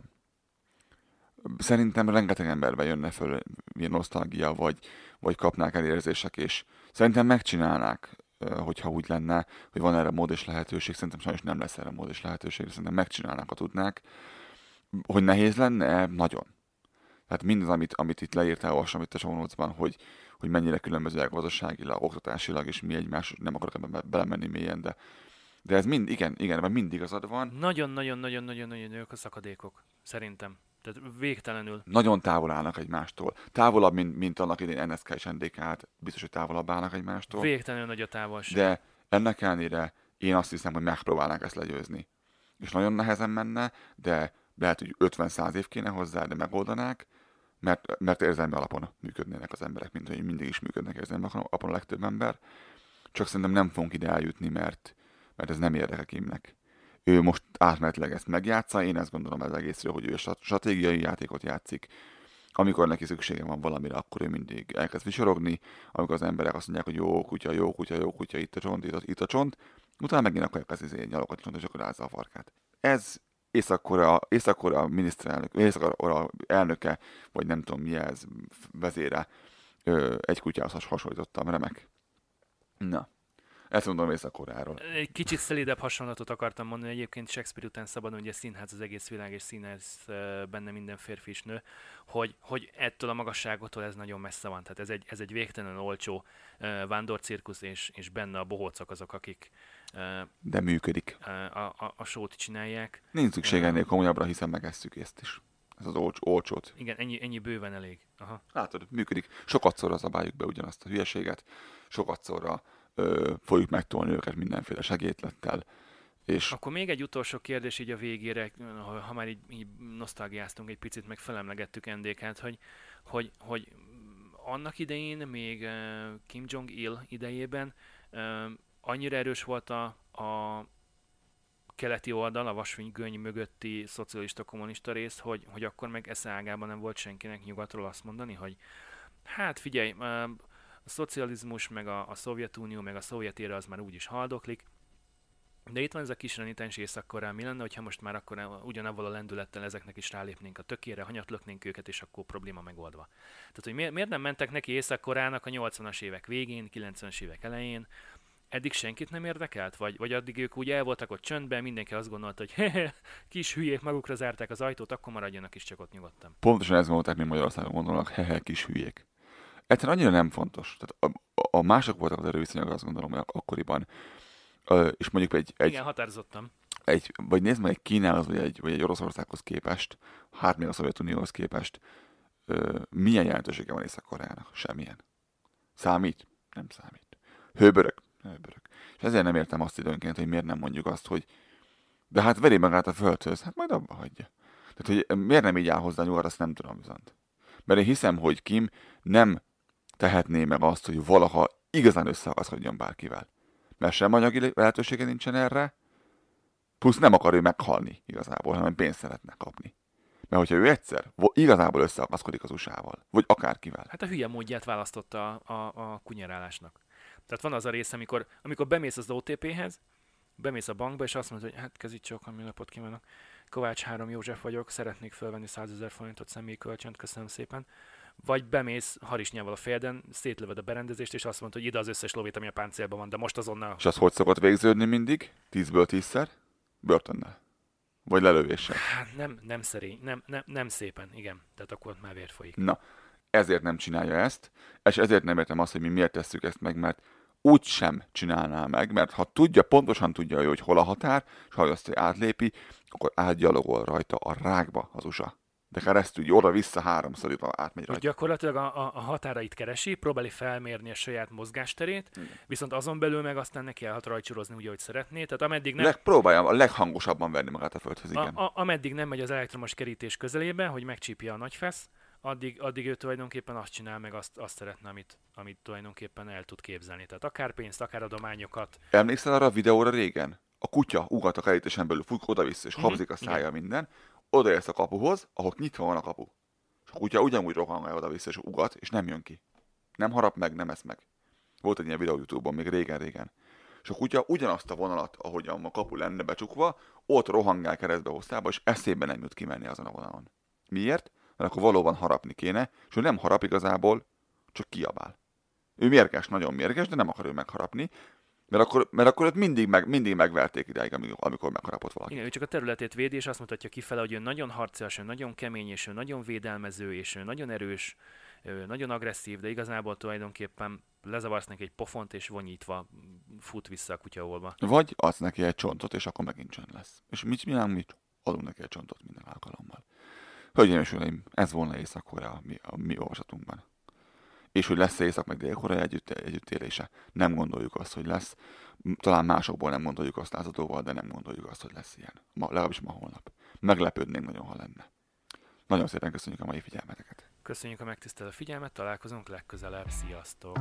Szerintem rengeteg emberbe jönne föl ilyen nosztalgia, vagy, vagy kapnák el érzések, és szerintem megcsinálnák, hogyha úgy lenne, hogy van erre mód és lehetőség. Szerintem sajnos nem lesz erre mód és lehetőség, szerintem megcsinálnák, ha tudnák. Hogy nehéz lenne? Nagyon. Tehát mindaz, amit, amit itt leírtál, olvasom itt a show hogy, hogy mennyire különbözőek gazdaságilag, oktatásilag, és mi egymás, nem akarok ebben be- belemenni mélyen, de, de ez mind, igen, igen, ebben mind igazad van. Nagyon-nagyon-nagyon-nagyon nagyok a szakadékok, szerintem. Tehát végtelenül. nagyon távol állnak egymástól. Távolabb, mint, mint annak idén NSK és NDK, hát biztos, hogy távolabb állnak egymástól. Végtelenül nagy a távolság. De ennek ellenére én azt hiszem, hogy megpróbálnánk ezt legyőzni. És nagyon nehezen menne, de lehet, hogy 50-100 év kéne hozzá, de megoldanák, mert, mert érzelmi alapon működnének az emberek, mint hogy mindig is működnek érzelmi alapon a legtöbb ember. Csak szerintem nem fogunk ide eljutni, mert, mert ez nem érdekel Kimnek. Ő most átmenetileg ezt megjátsza, én ezt gondolom az egészről, hogy ő strat- stratégiai játékot játszik. Amikor neki szüksége van valamire, akkor ő mindig elkezd visorogni, amikor az emberek azt mondják, hogy jó kutya, jó kutya, jó kutya, itt a csont, itt a, itt a csont, utána megint akkor elkezd izé nyalogatni és akkor rázza a farkát. Ez Észak-Korea, Észak-Korea miniszterelnök, Észak-Korea elnöke, vagy nem tudom mi ez, vezére, ö, egy kutyához has- hasonlítottam, remek. Na. Ezt mondom Észak-Koreáról. Egy kicsit szelidebb hasonlatot akartam mondani, egyébként Shakespeare után szabadon, ugye színház az egész világ, és színház benne minden férfi és nő, hogy, hogy ettől a magasságotól ez nagyon messze van. Tehát ez egy, ez egy végtelen olcsó vándorcirkusz, és, és benne a bohócok azok, akik De működik. a, a, a sót csinálják. Nincs szükség ennél komolyabbra, hiszen megesszük ezt is. Ez az olcs, olcsót. Igen, ennyi, ennyi bőven elég. Aha. Látod, működik. Sokatszorra zabáljuk be ugyanazt a hülyeséget, sokatszorra ö, fogjuk megtolni őket mindenféle segétlettel, és Akkor még egy utolsó kérdés így a végére, ha, már így, így nosztalgiáztunk egy picit, meg felemlegettük NDK-t, hogy, hogy, hogy annak idején, még Kim Jong-il idejében annyira erős volt a, a keleti oldal, a vasfüggöny mögötti szocialista kommunista rész, hogy, hogy akkor meg esze ágában nem volt senkinek nyugatról azt mondani, hogy hát figyelj, a szocializmus, meg a, a Szovjetunió, meg a szovjet ére az már úgyis haldoklik, de itt van ez a kis renitens észak mi lenne, hogyha most már akkor ugyanavval a lendülettel ezeknek is rálépnénk a tökére, hanyatlöknénk őket, és akkor probléma megoldva. Tehát, hogy miért, nem mentek neki észak a 80-as évek végén, 90-es évek elején, eddig senkit nem érdekelt? Vagy, vagy addig ők úgy el voltak ott csöndben, mindenki azt gondolta, hogy hehe, kis hülyék magukra zárták az ajtót, akkor maradjanak is csak ott nyugodtan. pontosan ez mondták, mint Magyarországon gondolnak, hehe, kis hülyék. Egyszerűen annyira nem fontos. Tehát a, a, a mások voltak az erőviszonyok, azt gondolom, hogy akkoriban. Ö, és mondjuk egy, egy, Igen, határozottam. egy, vagy nézd meg egy Kínához, vagy egy, vagy egy Oroszországhoz képest, hát még a Szovjetunióhoz képest, ö, milyen jelentősége van Észak-Koreának? Semmilyen. Számít? Nem számít. Hőbörök? Hőbörök. És ezért nem értem azt időnként, hogy miért nem mondjuk azt, hogy de hát veri magát a földhöz, hát majd abba hagyja. Tehát, hogy miért nem így áll hozzá nyugat, azt nem tudom viszont. Mert én hiszem, hogy Kim nem tehetné meg azt, hogy valaha igazán összeakaszkodjon bárkivel. Mert sem anyagi lehetősége nincsen erre, plusz nem akar ő meghalni igazából, hanem pénzt szeretne kapni. Mert hogyha ő egyszer igazából összeakaszkodik az USA-val, vagy akárkivel, Hát a hülye módját választotta a, a, a kunyerálásnak. Tehát van az a rész, amikor, amikor bemész az OTP-hez, bemész a bankba, és azt mondod, hogy hát kezítsok, ami napot kívánok. Kovács 3 József vagyok, szeretnék felvenni 100 ezer forintot személyi kölcsönt, köszönöm szépen. Vagy bemész harisnyával a fejeden, szétlöved a berendezést, és azt mondod, hogy ide az összes lovét, ami a páncélban van, de most azonnal. és az hogy szokott végződni mindig? Tízből tízszer? Börtönnel. Vagy lelövéssel. Hát nem, nem szerény, nem, nem, nem szépen, igen. Tehát akkor már vér folyik. Na, ezért nem csinálja ezt, és ezért nem értem azt, hogy mi miért tesszük ezt meg, mert úgy sem csinálná meg, mert ha tudja, pontosan tudja hogy hol a határ, és ha azt átlépi, akkor átgyalogol rajta a rákba az USA. De keresztül oda-vissza háromszor átmegy rajta. gyakorlatilag a, a, a határait keresi, próbáli felmérni a saját mozgásterét, viszont azon belül meg aztán neki elhat rajcsorozni úgy, ahogy szeretné. Tehát ameddig nem, Leg, próbálja a leghangosabban verni magát a földhöz, igen. A, a, ameddig nem megy az elektromos kerítés közelébe, hogy megcsípje a nagy fesz, addig, addig ő tulajdonképpen azt csinál, meg azt, azt szeretne, amit, amit tulajdonképpen el tud képzelni. Tehát akár pénzt, akár adományokat. Emlékszel arra a videóra régen? A kutya ugat a kerítésen belül, fut oda-vissza, és Mhm, habzik a szája minden. Odaérsz a kapuhoz, ahol nyitva van a kapu. És a kutya ugyanúgy rohangálja oda-vissza, és ugat, és nem jön ki. Nem harap meg, nem esz meg. Volt egy ilyen videó YouTube-on, még régen-régen. És a kutya ugyanazt a vonalat, ahogyan a kapu lenne becsukva, ott rohangál keresztbe hosszába, és eszébe nem jut kimenni azon a vonalon. Miért? Mert akkor valóban harapni kéne, és ő nem harap igazából, csak kiabál. Ő mérges, nagyon mérges, de nem akar ő megharapni, mert akkor, mert akkor őt mindig, meg, mindig megverték amikor, amikor megharapott valaki. Igen, ő csak a területét védi, és azt mutatja kifele, hogy ő nagyon harcias, ő nagyon kemény, és ő nagyon védelmező, és ő nagyon erős, ő nagyon agresszív, de igazából tulajdonképpen lezavarsz neki egy pofont, és vonyítva fut vissza a kutyaolba. Vagy adsz neki egy csontot, és akkor megint csönd lesz. És mit csinálunk? Mit? Adunk neki egy csontot minden alkalommal. Hölgyeim és uraim, ez volna Észak-Korea a mi, a mi olvasatunkban. És hogy lesz Észak meg Dél-Korea együtt, együttélése. Nem gondoljuk azt, hogy lesz. Talán másokból nem gondoljuk azt lázadóval, de nem gondoljuk azt, hogy lesz ilyen. Ma, legalábbis ma holnap. Meglepődnénk nagyon, ha lenne. Nagyon szépen köszönjük a mai figyelmeteket. Köszönjük a megtisztelő figyelmet, találkozunk legközelebb, sziasztok!